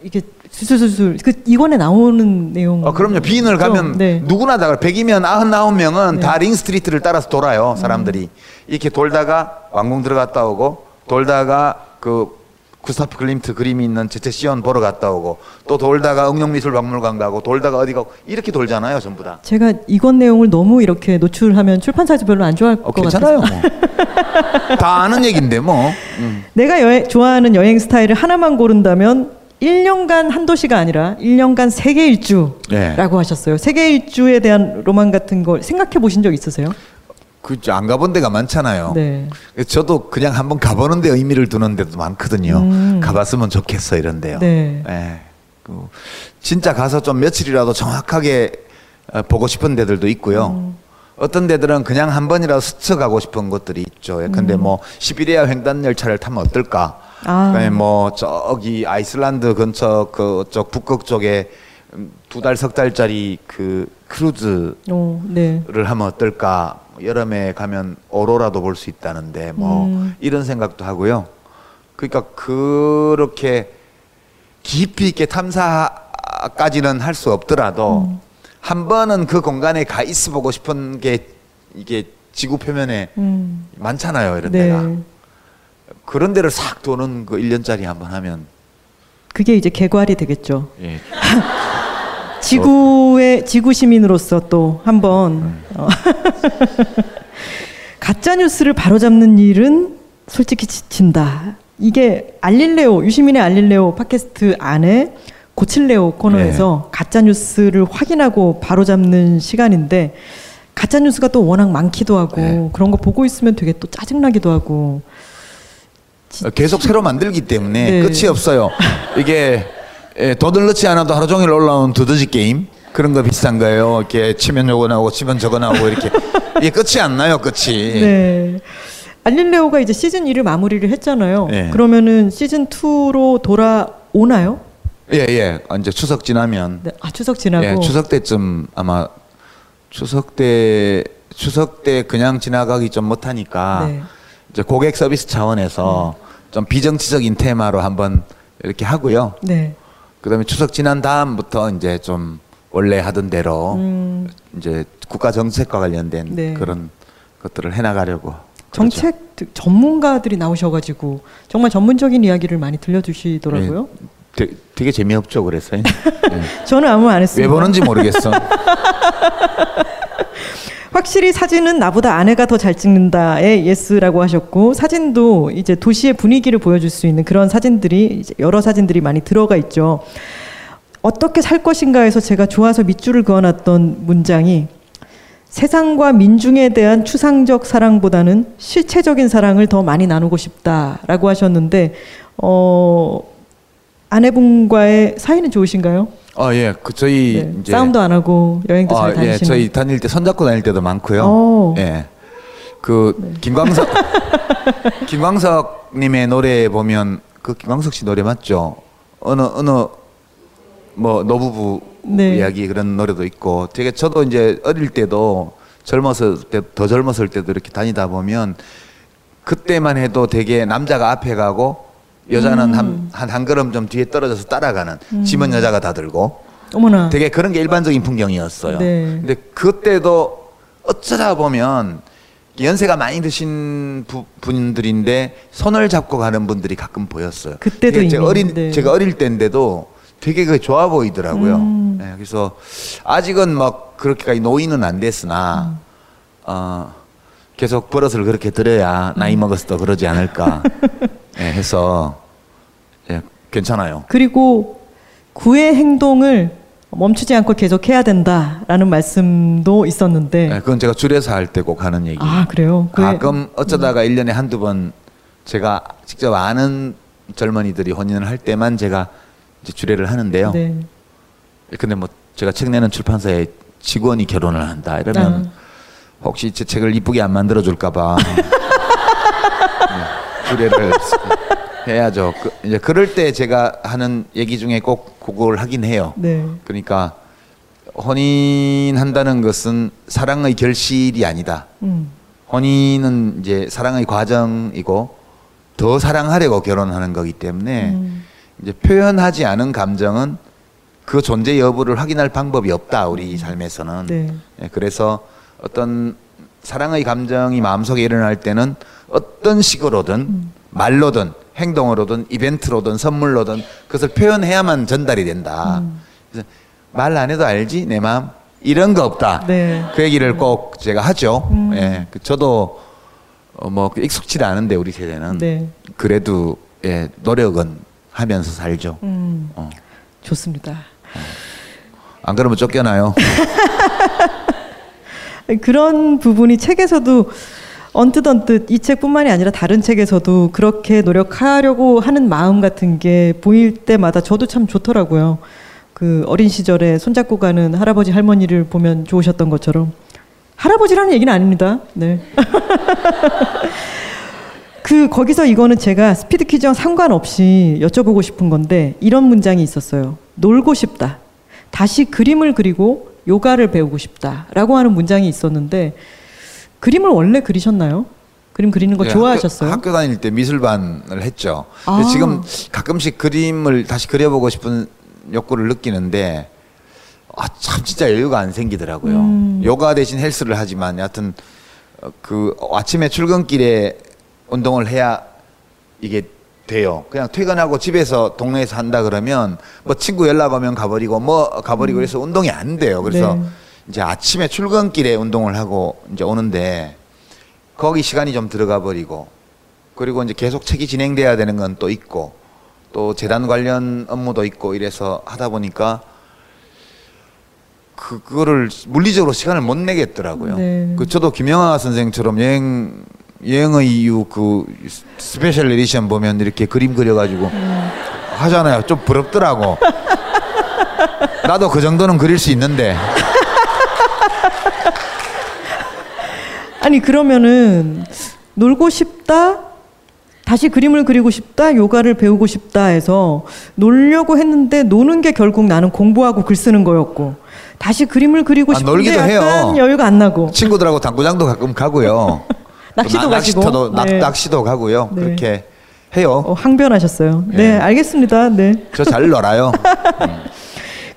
이게 술술술 그 이권에 나오는 내용. 어, 그럼요. 빈을 가면 네. 누구나 다 100이면 99명은 네. 다 링스트리트를 따라서 돌아요. 사람들이. 이렇게 돌다가 왕궁 들어갔다 오고 돌다가 그 구스타프 클림트 그림이 있는 제체시온 보러 갔다 오고 또 돌다가 응용미술박물관 가고 돌다가 어디 가고 이렇게 돌잖아요. 전부 다. 제가 이권 내용을 너무 이렇게 노출하면 출판사에서 별로 안 좋아할 어, 것 괜찮아요. 같아서. 뭐. 다 아는 얘긴데 뭐. 음. 내가 여행, 좋아하는 여행 스타일을 하나만 고른다면 1년간 한 도시가 아니라 1년간 세계 일주라고 네. 하셨어요. 세계 일주에 대한 로망 같은 걸 생각해 보신 적 있으세요? 그 안 가본 데가 많잖아요. 네. 저도 그냥 한번 가보는 데 의미를 두는 데도 많거든요. 음. 가봤으면 좋겠어 이런데요. 네. 예. 그 진짜 가서 좀 며칠이라도 정확하게 어, 보고 싶은 데들도 있고요. 음. 어떤 데들은 그냥 한 번이라도 스쳐 가고 싶은 곳들이 있죠. 예, 근데 뭐 시베리아 횡단 열차를 타면 어떨까? 음. 아. 그다음에 뭐 저기 아이슬란드 근처 그쪽 북극 쪽에 두 달 석 달짜리 그 크루즈를 오, 네. 하면 어떨까? 여름에 가면 오로라도 볼 수 있다는데 뭐 음. 이런 생각도 하고요. 그러니까 그렇게 깊이 있게 탐사까지는 할 수 없더라도 음. 한 번은 그 공간에 가 있어 보고 싶은 게 이게 지구 표면에 음. 많잖아요. 이런 네. 데가. 그런 데를 싹 도는 그 1년짜리 한번 하면 그게 이제 개괄이 되겠죠. 예. 지구의 지구 시민으로서 또 한번 어, 가짜 뉴스를 바로잡는 일은 솔직히 지친다. 이게 알릴레오 유시민의 알릴레오 팟캐스트 안에 고칠레오 코너에서 가짜 뉴스를 확인하고 바로잡는 시간인데 가짜 뉴스가 또 워낙 많기도 하고 네. 그런 거 보고 있으면 되게 또 짜증나기도 하고 어, 계속 새로 만들기 때문에 네. 끝이 없어요. 이게 예, 넣지 않아도 하루 종일 올라오는 두더지 게임 그런 거 비슷한 거예요. 이렇게 치면 요거 나오고 치면 저거 나오고 이렇게 이게 끝이 안 나요. 끝이. 네. 알릴레오가 이제 시즌 1을 마무리를 했잖아요. 네. 그러면은 시즌 2로 돌아오나요? 예, 예. 이제 추석 지나면 네. 아 추석 지나고. 예, 추석 때쯤 아마 추석 때 추석 때 그냥 지나가기 좀 못하니까 네. 이제 고객 서비스 차원에서 좀 비정치적인 테마로 한번 이렇게 하고요. 네. 그다음에 추석 지난 다음부터 이제 좀 원래 하던 대로 음, 이제 국가 정책과 관련된 네. 그런 것들을 해나가려고. 정책 드- 전문가들이 나오셔가지고 정말 전문적인 이야기를 많이 들려주시더라고요. 되, 되게 재미없죠, 그래서. 예. 저는 아무 말 안 했습니다. 왜 보는지 모르겠어. 확실히 사진은 나보다 아내가 더 잘 찍는다에 yes라고 하셨고 사진도 이제 도시의 분위기를 보여줄 수 있는 그런 사진들이 여러 사진들이 많이 들어가 있죠. 어떻게 살 것인가에서 제가 좋아서 밑줄을 그어놨던 문장이 세상과 민중에 대한 추상적 사랑보다는 실체적인 사랑을 더 많이 나누고 싶다라고 하셨는데 어 아내분과의 사이는 좋으신가요? 어, 예. 그 저희 네, 이제 싸움도 안 하고 여행도 잘 아, 예, 다니시는. 저희 다닐 때 손잡고 다닐 때도 많고요. 오. 예. 그 김광석 김광석 님의 노래 보면 그 김광석 씨 노래 맞죠? 어느 어느 뭐 노부부 네. 이야기 그런 노래도 있고 되게 저도 이제 어릴 때도 젊었을 때 더 젊었을 때도 이렇게 다니다 보면 그때만 해도 되게 남자가 앞에 가고 여자는 한, 한, 한 걸음 좀 뒤에 떨어져서 따라가는 짐은 여자가 다 들고 어머나. 되게 그런 게 일반적인 풍경이었어요. 네. 근데 그때도 어쩌다 보면 연세가 많이 드신 부, 분들인데 손을 잡고 가는 분들이 가끔 보였어요. 그때도 제가 어린 네. 제가 어릴 때인데도 되게 그 좋아 보이더라고요. 음. 네, 그래서 아직은 막 그렇게까지 노인은 안 됐으나 음. 어, 계속 버릇을 그렇게 들여야 음. 나이 먹어서 더 그러지 않을까 예, 해서 예, 괜찮아요. 그리고 구의 행동을 멈추지 않고 계속 해야 된다라는 말씀도 있었는데. 예, 그건 제가 줄여서 할때꼭 하는 얘기. 아, 그래요? 가끔 어쩌다가 일 1년에 한두 번 제가 직접 아는 젊은이들이 혼인을 할 때만 제가 이제 주례를 하는데요. 네. 근데 뭐 제가 책 내는 출판사에 직원이 결혼을 한다 이러면 아. 혹시 제 책을 이쁘게 안 만들어 줄까봐 네, 주례를 해야죠. 그, 이제 그럴 때 제가 하는 얘기 중에 꼭 그걸 하긴 해요. 네. 그러니까 혼인한다는 것은 사랑의 결실이 아니다. 음. 혼인은 이제 사랑의 과정이고 더 사랑하려고 결혼하는 거기 때문에 음. 이제 표현하지 않은 감정은 그 존재 여부를 확인할 방법이 없다 우리 삶에서는 네. 예, 그래서 어떤 사랑의 감정이 마음속에 일어날 때는 어떤 식으로든 음. 말로든 행동으로든 이벤트로든 선물로든 그것을 표현해야만 전달이 된다 음. 그래서 말 안 해도 알지 내 마음 이런 거 없다 네. 그 얘기를 꼭 제가 하죠 음. 예, 그 저도 어, 뭐 익숙치 않은데 우리 세대는 네. 그래도 예, 노력은 하면서 살죠. 음. 어. 좋습니다. 안 그러면 쫓겨나요. 그런 부분이 책에서도 언뜻 언뜻 이 책뿐만이 아니라 다른 책에서도 그렇게 노력하려고 하는 마음 같은 게 보일 때마다 저도 참 좋더라고요. 그 어린 시절에 손잡고 가는 할아버지 할머니를 보면 좋으셨던 것처럼 할아버지라는 얘기는 아닙니다. 네. 그 거기서 이거는 제가 스피드 퀴즈와 상관없이 여쭤보고 싶은 건데 이런 문장이 있었어요. 놀고 싶다. 다시 그림을 그리고 요가를 배우고 싶다라고 하는 문장이 있었는데 그림을 원래 그리셨나요? 그림 그리는 거 예, 좋아하셨어요? 학교, 학교 다닐 때 미술반을 했죠. 아. 지금 가끔씩 그림을 다시 그려보고 싶은 욕구를 느끼는데 아, 참 진짜 여유가 안 생기더라고요. 음. 요가 대신 헬스를 하지만 여하튼 어, 그 아침에 출근길에 운동을 해야 이게 돼요. 그냥 퇴근하고 집에서 동네에서 한다 그러면 뭐 친구 연락 오면 가버리고 뭐 가버리고 그래서 운동이 안 돼요. 그래서 네. 이제 아침에 출근길에 운동을 하고 이제 오는데 거기 시간이 좀 들어가 버리고 그리고 이제 계속 책이 진행돼야 되는 건 또 있고 또 재단 관련 업무도 있고 이래서 하다 보니까 그- 그거를 물리적으로 시간을 못 내겠더라고요. 네. 그 저도 김영하 선생처럼 여행 여행의 이유 그 special edition 보면 이렇게 그림 그려가지고 하잖아요. 좀 부럽더라고. 나도 그 정도는 그릴 수 있는데 아니 그러면은 놀고 싶다 다시 그림을 그리고 싶다 요가를 배우고 싶다 해서 놀려고 했는데 노는 게 결국 나는 공부하고 글 쓰는 거였고 다시 그림을 그리고 아, 싶은데 놀기도 약간 해요. 여유가 안 나고 친구들하고 당구장도 가끔 가고요. 낚시도 또 가시고. 낚시터도 낚- 네. 낚 시도 가고요. 네. 그렇게 해요. 어, 항변하셨어요. 네, 예. 알겠습니다. 네. 저 잘 놀아요.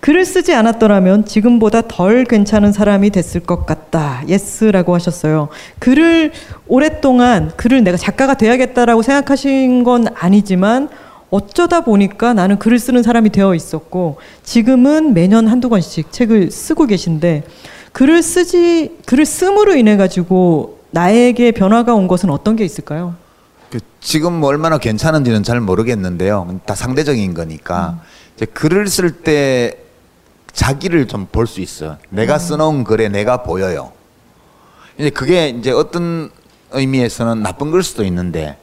글을 쓰지 않았더라면 지금보다 덜 괜찮은 사람이 됐을 것 같다. yes라고 하셨어요. 글을 오랫동안 글을 내가 작가가 돼야겠다라고 생각하신 건 아니지만 어쩌다 보니까 나는 글을 쓰는 사람이 되어 있었고 지금은 매년 한두 권씩 책을 쓰고 계신데 글을 쓰지 글을 씀으로 인해 가지고 나에게 변화가 온 것은 어떤 게 있을까요? 그 지금 뭐 얼마나 괜찮은지는 잘 모르겠는데요. 다 상대적인 거니까 이제 글을 쓸 때 자기를 좀 볼 수 있어요. 내가 써놓은 글에 내가 보여요. 이제 그게 이제 어떤 의미에서는 나쁜 걸 수도 있는데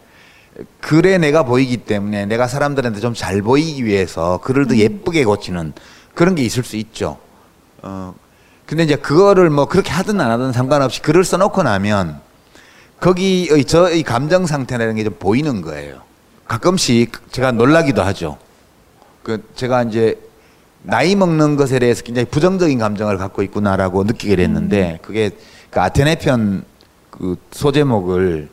글에 내가 보이기 때문에 내가 사람들한테 좀 잘 보이기 위해서 글을 더 예쁘게 고치는 그런 게 있을 수 있죠. 어, 근데 이제 그거를 뭐 그렇게 하든 안 하든 상관없이 글을 써놓고 나면 거기의 저의 감정 상태라는 게 좀 보이는 거예요. 가끔씩 제가 놀라기도 하죠. 그 제가 이제 나이 먹는 것에 대해서 굉장히 부정적인 감정을 갖고 있구나라고 느끼게 됐는데 그게 그 아테네 편 그 소제목을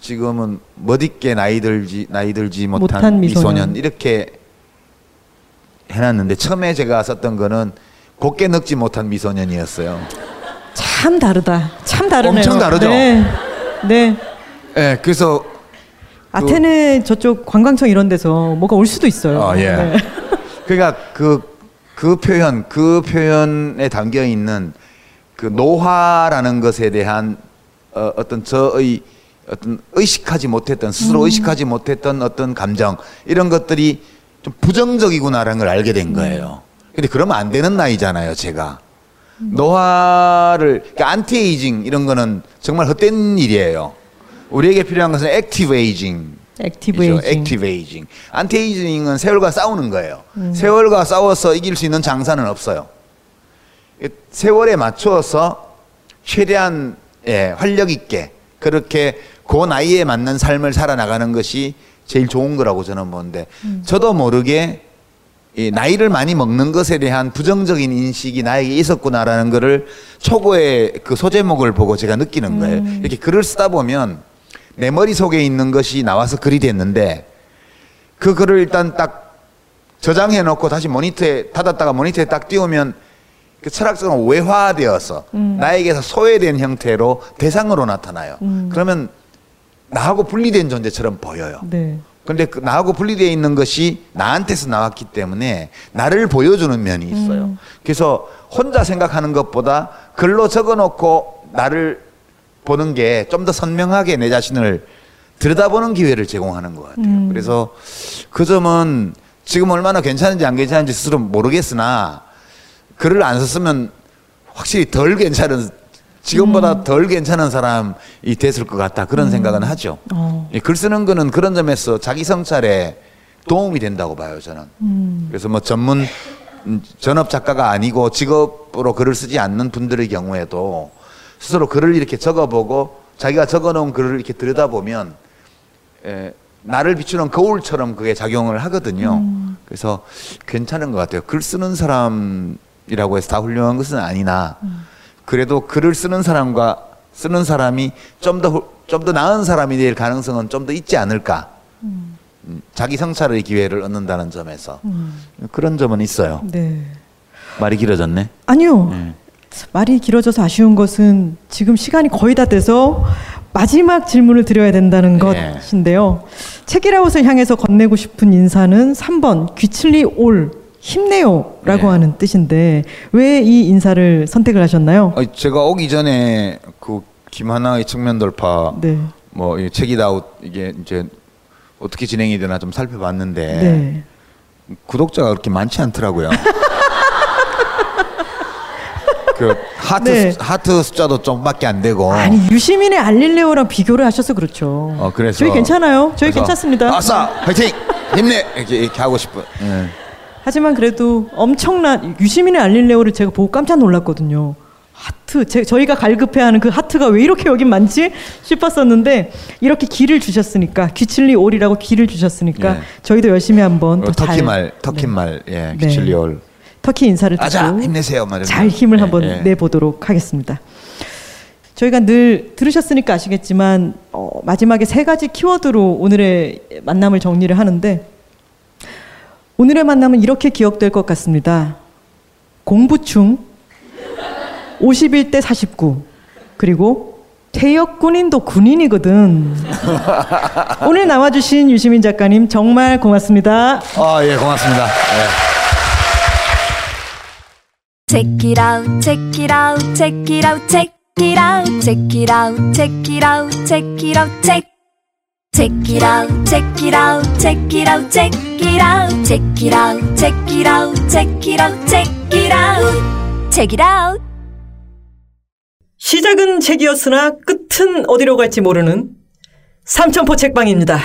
지금은 멋있게 나이 들지 나이 들지 못한, 못한 미소년. 미소년 이렇게 해놨는데 처음에 제가 썼던 거는 곱게 늙지 못한 미소년이었어요. 참 다르다. 참 다르네요. 엄청 다르죠? 네. 네. 예, 그래서 아테네 저쪽 관광청 이런 데서 뭐가 올 수도 있어요. 어, 예. 네. 그러니까 그, 그 표현, 그 표현에 담겨 있는 그 노화라는 것에 대한 어, 어떤 저의 어떤 의식하지 못했던 스스로 의식하지 못했던 어떤 감정 이런 것들이 좀 부정적이구나라는 걸 알게 된 거예요. 근데 그러면 안 되는 나이잖아요, 제가. 노화를 그러니까 안티에이징 이런 거는 정말 헛된 일이에요. 우리에게 필요한 것은 active aging. active aging. active aging. anti-aging은 세월과 싸우는 거예요. 세월과 싸워서 이길 수 있는 장사는 없어요. 세월에 맞추어서 최대한 예, 활력 있게 그렇게 그 나이에 맞는 삶을 살아나가는 것이 제일 좋은 거라고 저는 보는데 저도 모르게 이 나이를 많이 먹는 것에 대한 부정적인 인식이 나에게 있었구나라는 거를 초고의 그 소제목을 보고 제가 느끼는 거예요. 이렇게 글을 쓰다 보면 내 머릿속에 있는 것이 나와서 글이 됐는데 그 글을 일단 딱 저장해 놓고 다시 모니터에 닫았다가 모니터에 딱 띄우면 그 철학적으로 외화되어서 나에게서 소외된 형태로 대상으로 나타나요. 그러면 나하고 분리된 존재처럼 보여요. 네. 근데 그 나하고 분리되어 있는 것이 나한테서 나왔기 때문에 나를 보여주는 면이 있어요. 그래서 혼자 생각하는 것보다 글로 적어놓고 나를 보는 게 좀 더 선명하게 내 자신을 들여다보는 기회를 제공하는 것 같아요. 그래서 그 점은 지금 얼마나 괜찮은지 안 괜찮은지 스스로 모르겠으나 글을 안 썼으면 확실히 덜 괜찮은 지금보다 덜 괜찮은 사람이 됐을 것 같다 그런 생각은 하죠. 어. 예, 글 쓰는 거는 그런 점에서 자기 성찰에 도움이 된다고 봐요 저는. 그래서 뭐 전문 음, 전업 작가가 아니고 직업으로 글을 쓰지 않는 분들의 경우에도 스스로 글을 이렇게 적어보고 자기가 적어놓은 글을 이렇게 들여다보면 에, 나를 비추는 거울처럼 그게 작용을 하거든요. 그래서 괜찮은 것 같아요. 글 쓰는 사람이라고 해서 다 훌륭한 것은 아니나 그래도 글을 쓰는 사람과 쓰는 사람이 좀 더 좀 더 나은 사람이 될 가능성은 좀 더 있지 않을까. 음, 자기 성찰의 기회를 얻는다는 점에서 그런 점은 있어요. 네. 말이 길어졌네. 아니요. 네. 말이 길어져서 아쉬운 것은 지금 시간이 거의 다 돼서 마지막 질문을 드려야 된다는 네. 것인데요. 책이라웃을 향해서 건네고 싶은 인사는 3번 귀칠리 올 힘내요라고 네. 하는 뜻인데 왜 이 인사를 선택을 하셨나요? 어, 제가 오기 전에 그 김하나의 측면 돌파 네. 뭐 책이다웃 이게 이제 어떻게 진행이 되나 좀 살펴봤는데 네. 구독자가 그렇게 많지 않더라고요. 그 하트 네. 수- 하트 숫자도 좀밖에 안 되고. 아니 유시민의 알릴레오랑 비교를 하셔서 그렇죠. 어 그래서 저희 괜찮아요. 저희 괜찮습니다. 아싸 화이팅 힘내 이렇게, 이렇게 하고 싶은. 예. 하지만 그래도 엄청난 유시민의 알릴레오를 제가 보고 깜짝 놀랐거든요. 하트, 제, 저희가 갈급해하는 그 하트가 왜 이렇게 여긴 많지 싶었었는데 이렇게 기를 주셨으니까 귀칠리 올이라고 기를 주셨으니까 예. 저희도 열심히 한번 어, 또 터키 잘- 말 터키 네. 말 예. 네. 기칠리 올. 터키 인사를 아자 듣고 힘내세요. 막 이러면서. 잘 힘을 예, 한번 예. 내보도록 하겠습니다. 저희가 늘 들으셨으니까 아시겠지만 어, 마지막에 세 가지 키워드로 오늘의 만남을 정리를 하는데 오늘의 만남은 이렇게 기억될 것 같습니다. 공부충, 51대 49, 그리고 퇴역 군인도 군인이거든. 오늘 나와주신 유시민 작가님 정말 고맙습니다. 아, 예, 고맙습니다. 예. Check it out, check it out, check it out, check it out, check it out, check it out, check it out, check. Check it out, check it out, check it out, check it out, check it out, check it out, check it out, check it out, check it out. 시작은 책이었으나 끝은 어디로 갈지 모르는 삼천포 책방입니다.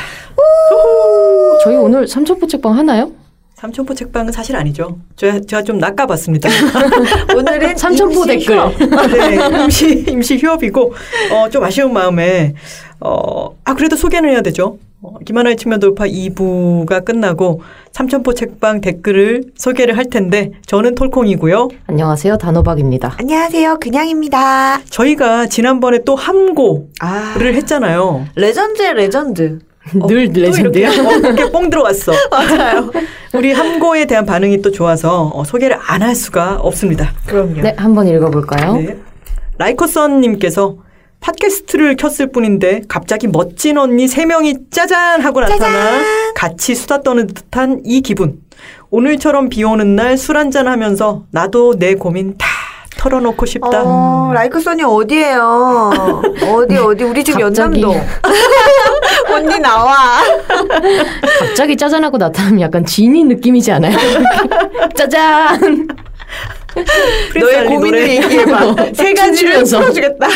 저희 오늘 삼천포 책방 하나요? 삼천포 책방은 사실 아니죠. 제가, 제가 좀 낚아봤습니다. 오늘은 삼천포 댓글. 네, 임시, 임시 휴업이고, 어, 좀 아쉬운 마음에, 어, 아, 그래도 소개는 해야 되죠. 어, 김하나의 측면 돌파 2부가 끝나고 삼천포 책방 댓글을 소개를 할 텐데 저는 톨콩이고요. 안녕하세요. 단호박입니다. 안녕하세요. 그냥입니다. 저희가 지난번에 또 함고를 아, 했잖아요. legend의 legend. 늘또 legend야. 이렇게, 어, 이렇게 뽕 들어왔어. 맞아요. 우리 함고에 대한 반응이 또 좋아서 어, 소개를 안 할 수가 없습니다. 그럼요. 네, 한번 읽어볼까요? 네. 라이커선님께서 팟캐스트를 켰을 뿐인데 갑자기 멋진 언니 세 명이 짜잔 하고 나타나 같이 수다 떠는 듯한 이 기분. 오늘처럼 비 오는 날 술 한잔 하면서 나도 내 고민 다 털어놓고 싶다. 어, 라이크선이 어디예요? 어디 어디 우리 집 갑자기. 연남동. 언니 나와. 갑자기 짜잔하고 나타나면 약간 지니 느낌이지 않아요? 짜잔! 너의 고민을. 얘기해봐. 세 가지를. 풀어주겠다.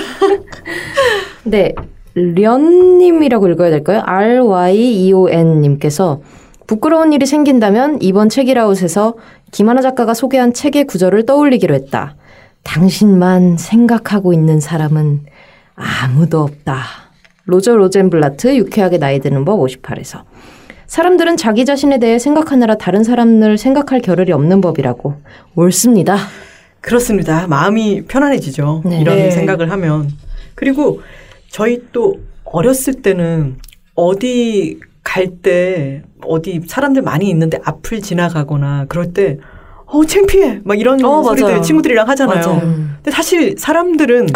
네, 련님이라고 읽어야 될까요? R-Y-E-O-N님께서 부끄러운 일이 생긴다면 이번 책이라웃에서 김하나 작가가 소개한 책의 구절을 떠올리기로 했다. 당신만 생각하고 있는 사람은 아무도 없다. 로저 로젠블라트 유쾌하게 나이 드는 법 58에서 사람들은 자기 자신에 대해 생각하느라 다른 사람을 생각할 겨를이 없는 법이라고 옳습니다. 그렇습니다. 마음이 편안해지죠. 네. 이런 네. 생각을 하면. 그리고 저희 또 어렸을 때는 어디 갈 때 어디 사람들 많이 있는데 앞을 지나가거나 그럴 때 어, 창피해. 막 이런 어, 소리들 맞아요. 친구들이랑 하잖아요. 맞아요. 근데 사실 사람들은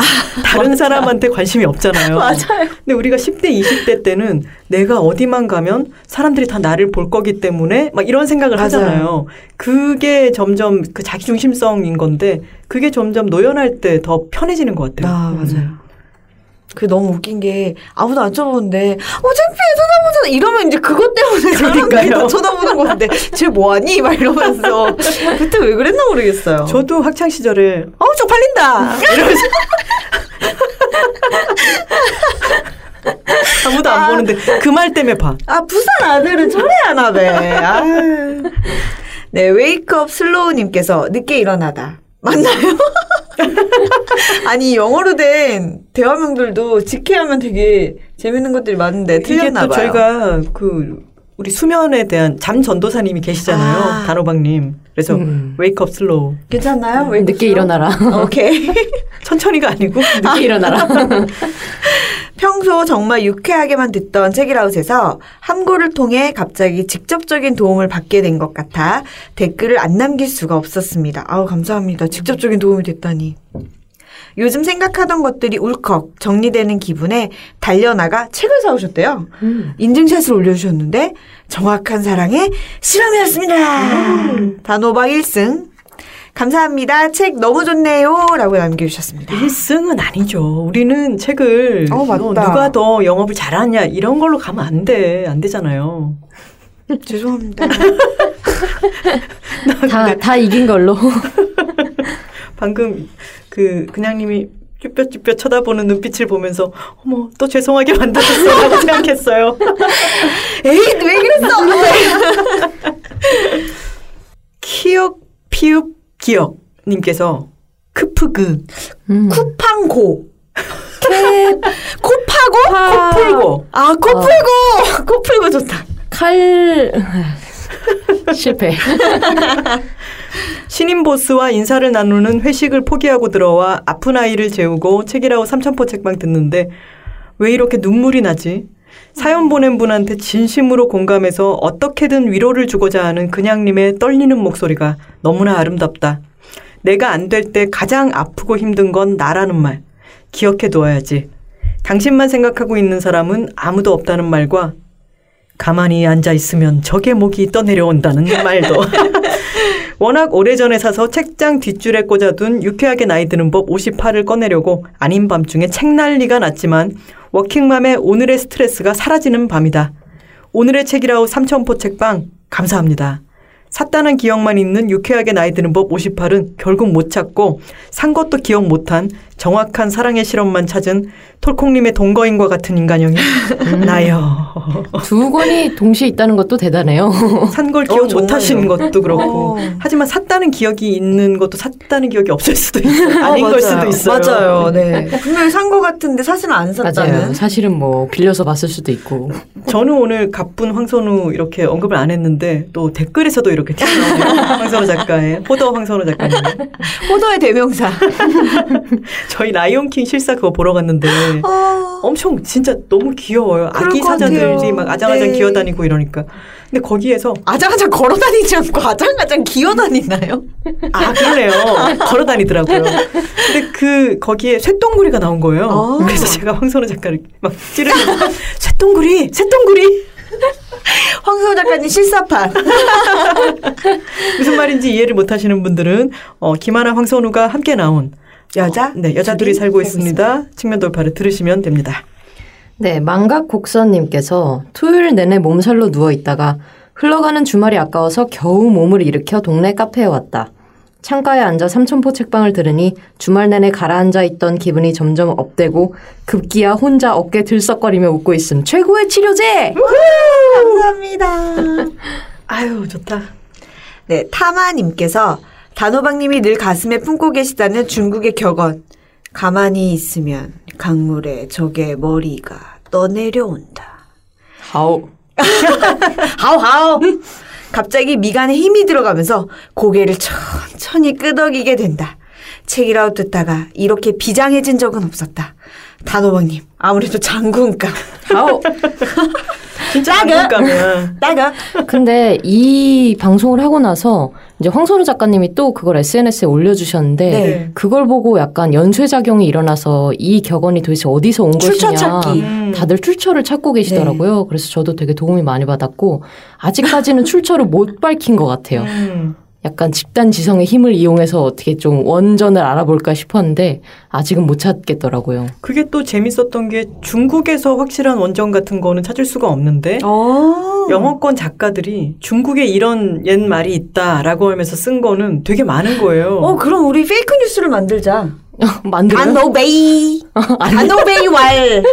다른 사람한테 관심이 없잖아요. 맞아요. 근데 우리가 10대, 20대 때는 내가 어디만 가면 사람들이 다 나를 볼 거기 때문에 막 이런 생각을 맞아요. 하잖아요. 그게 점점 그 자기중심성인 건데 그게 점점 노연할 때 더 편해지는 것 같아요. 아 맞아요. 그 너무 웃긴 게 아무도 안 쳐보는데 어 창피해 쳐다보잖아 이러면 이제 그것 때문에 사람들이. 다 쳐다보는 건데 쟤 뭐하니 막 이러면서 그때 왜 그랬나 모르겠어요. 저도 학창 시절에 어 쪽팔린다. 이러면서 아무도 안 보는데 그 말 때문에 봐. 아 부산 아들은 저래야나 배. 아. 네 웨이크업 슬로우님께서 늦게 일어나다. 맞나요? 아니 영어로 된 대화명들도 직해하면 되게 재밌는 것들이 많은데 이게 틀렸나 또 봐요. 저희가 그 우리 수면에 대한 잠 전도사님이 계시잖아요. 아. 단호박님. 그래서 음. wake up slow. 괜찮나요? wake up 늦게 slow? 일어나라. 오케이. 천천히가 아니고 늦게 일어나라. 평소 정말 유쾌하게만 듣던 책읽아웃에서 함고를 통해 갑자기 직접적인 도움을 받게 된 것 같아 댓글을 안 남길 수가 없었습니다. 아우 감사합니다. 직접적인 도움이 됐다니. 요즘 생각하던 것들이 울컥 정리되는 기분에 달려나가 책을 사오셨대요. 인증샷을 올려주셨는데 정확한 사랑의 실험이었습니다. 단호박 1승. 감사합니다. 책 너무 좋네요. 라고 남겨주셨습니다. 1승은 아니죠. 우리는 책을 어, 맞다. 뭐 누가 더 영업을 잘하냐 이런 걸로 가면 안 돼. 안 되잖아요. 죄송합니다. 다, 다 이긴 걸로. 방금 그 그냥님이 쭈뼛쭈뼛 쳐다보는 눈빛을 보면서 어머 또 죄송하게 만들었어라고 생각했어요. 에이, 왜 그랬어? 키역 피읍 기역 님께서 크프그 음. 쿠팡고. 캡, 코파고? 파, 풀고 아, 코 풀고! 코 풀고 좋다. 칼, 실패. 신임 보스와 인사를 나누는 회식을 포기하고 들어와 아픈 아이를 재우고 책이라고 삼천포 책방 듣는데 왜 이렇게 눈물이 나지? 사연 보낸 분한테 진심으로 공감해서 어떻게든 위로를 주고자 하는 그냥님의 떨리는 목소리가 너무나 아름답다. 내가 안 될 때 가장 아프고 힘든 건 나라는 말. 기억해 두어야지. 당신만 생각하고 있는 사람은 아무도 없다는 말과 가만히 앉아 있으면 적의 목이 떠내려온다는 말도. 워낙 오래전에 사서 책장 뒷줄에 꽂아둔 유쾌하게 나이 드는 법 58을 꺼내려고 아닌 밤중에 책 난리가 났지만 워킹맘의 오늘의 스트레스가 사라지는 밤이다. 오늘의 책이라우 삼천포 책방 감사합니다. 샀다는 기억만 있는 유쾌하게 나이 드는 법 58은 결국 못 찾고 산 것도 기억 못한 정확한 사랑의 실험만 찾은 톨콩님의 동거인과 같은 인간형이 나요. 두 권이 동시에 있다는 것도 대단해요. 산 걸 기억 어? 못 하시는 것도 그렇고. 어. 하지만 샀다는 기억이 있는 것도 샀다는 기억이 없을 수도 있어요. 아닌 어, 걸 맞아요. 수도 있어요. 맞아요. 네. 분명히 산거 같은데 사실은 안 샀다는. 맞아요. 사실은 뭐 빌려서 봤을 수도 있고. 저는 오늘 가쁜 황선우 이렇게 언급을 안 했는데 또 댓글에서도 이렇게 튀어나오네요. 황선우 작가의 호더 황선우 작가님. 호도의 대명사. 저희 라이온킹 실사 그거 보러 갔는데 어, 엄청 진짜 너무 귀여워요. 아기 것 사자들이. 막 아장아장 네. 기어다니고 이러니까. 근데 거기에서 아장아장 걸어 다니지 않고 아장아장 기어 다니나요? 아 그러네요. 걸어 다니더라고요. 근데 그 거기에 쇠똥구리가 나온 거예요. 아. 그래서 제가 황선우 작가를 막 찌르면서 쇠똥구리, 쇠똥구리 황소호 작가님 실사판. 무슨 말인지 이해를 못하시는 분들은 어, 김하나 황선우가 함께 나온 여자? 어, 네 여자들이 살고 있습니다. 측면 돌파를 들으시면 됩니다. 네, 망각 곡선님께서 토요일 내내 몸살로 누워 있다가 흘러가는 주말이 아까워서 겨우 몸을 일으켜 동네 카페에 왔다. 창가에 앉아 삼천포 책방을 들으니 주말 내내 가라앉아 있던 기분이 점점 업되고 급기야 혼자 어깨 들썩거리며 웃고 있음. 최고의 치료제! 감사합니다. 아유 좋다. 네, 타마님께서 단호박님이 늘 가슴에 품고 계시다는 중국의 격언. 가만히 있으면 강물에 적의 머리가 떠내려온다. 하오. 하우하우. 갑자기 미간에 힘이 들어가면서 고개를 천천히 끄덕이게 된다. 책이라웃 듣다가 이렇게 비장해진 적은 없었다. 단호박님, 아무래도 장군감. 하오. 진짜. 한국가면 따가. 근데 이 방송을 하고 나서 이제 황선우 작가님이 또 그걸 SNS에 올려주셨는데 네. 그걸 보고 약간 연쇄작용이 일어나서 이 격언이 도대체 어디서 온 출처 것이냐 찾기. 음. 다들 출처를 찾고 계시더라고요. 그래서 저도 되게 도움이 많이 받았고 아직까지는 출처를 못 밝힌 것 같아요. 음. 약간 집단 지성의 힘을 이용해서 어떻게 좀 원전을 알아볼까 싶었는데 아직은 못 찾겠더라고요. 그게 또 재밌었던 게 중국에서 확실한 원전 같은 거는 찾을 수가 없는데 어. 영어권 작가들이 중국에 이런 옛 말이 있다라고 하면서 쓴 거는 되게 많은 거예요. 어, 그럼 우리 페이크 뉴스를 만들자. 만들어요? 단호베이. 단호베이 왈.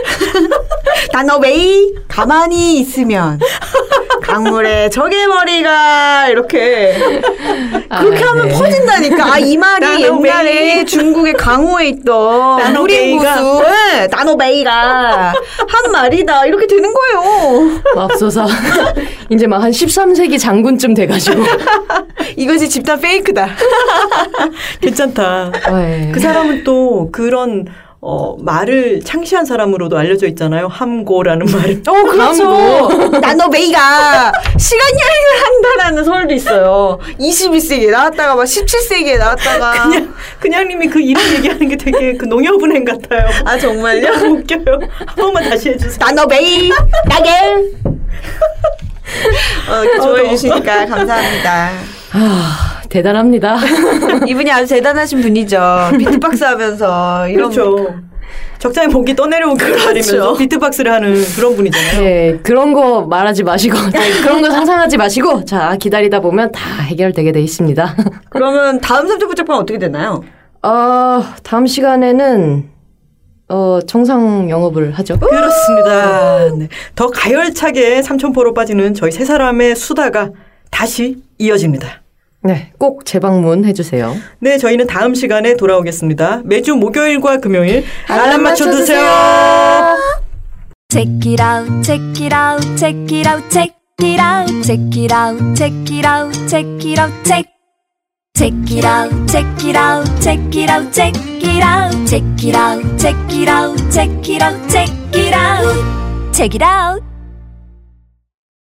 단호베이. 가만히 있으면. 강물에 적의 머리가 이렇게 그렇게 아, 하면 네. 퍼진다니까. 아, 이 말이. 옛날에 중국의 강호에 있던. 무림고수 네, 단호베이가 한 말이다. 이렇게 되는 거예요. 맙소사. 이제 막 한 13세기 장군쯤 돼가지고. 이것이 집단 페이크다. 괜찮다. 네. 그 사람은 또 그런 어, 말을 창시한 사람으로도 알려져 있잖아요. 함고라는 말을. 어, 그렇죠. 나노베이가 시간 여행을 한다라는 설도 있어요. 21세기에 나왔다가 막 17세기에 나왔다가. 그냥 그냥 님이 그 이름 얘기하는 게 되게 그 농협은행 같아요. 아, 정말요? 웃겨요. 한 번만 다시 해주세요. 나노베이, 나겔. 어, 이렇게 좋아해 주시니까 감사합니다. 아, 대단합니다. 이분이 아주 대단하신 분이죠. 비트박스 하면서 이런. 그렇죠. 적장에 목이 떠내려오고 기다리면서 비트박스를 하는 그런 분이잖아요. 네, 그런 거 말하지 마시고, 네, 그런 거 상상하지 마시고, 자, 기다리다 보면 다 해결되게 돼 있습니다. 그러면 다음 삼촌 부적방 어떻게 되나요? 어, 다음 시간에는, 어, 정상 영업을 하죠. 그렇습니다. 네. 더 가열차게 삼천포로 빠지는 저희 세 사람의 수다가 다시 이어집니다. 네, 꼭 재방문 해 주세요. 네, 저희는 다음 시간에 돌아오겠습니다. 매주 목요일과 금요일 알람 맞춰 두세요. Check it out, check it out, check it out, check it out, check it out, check it out, check it out, check. Check it out, check it out, check it out, check it out, check it out, check it out, check it out, check it out, check it out.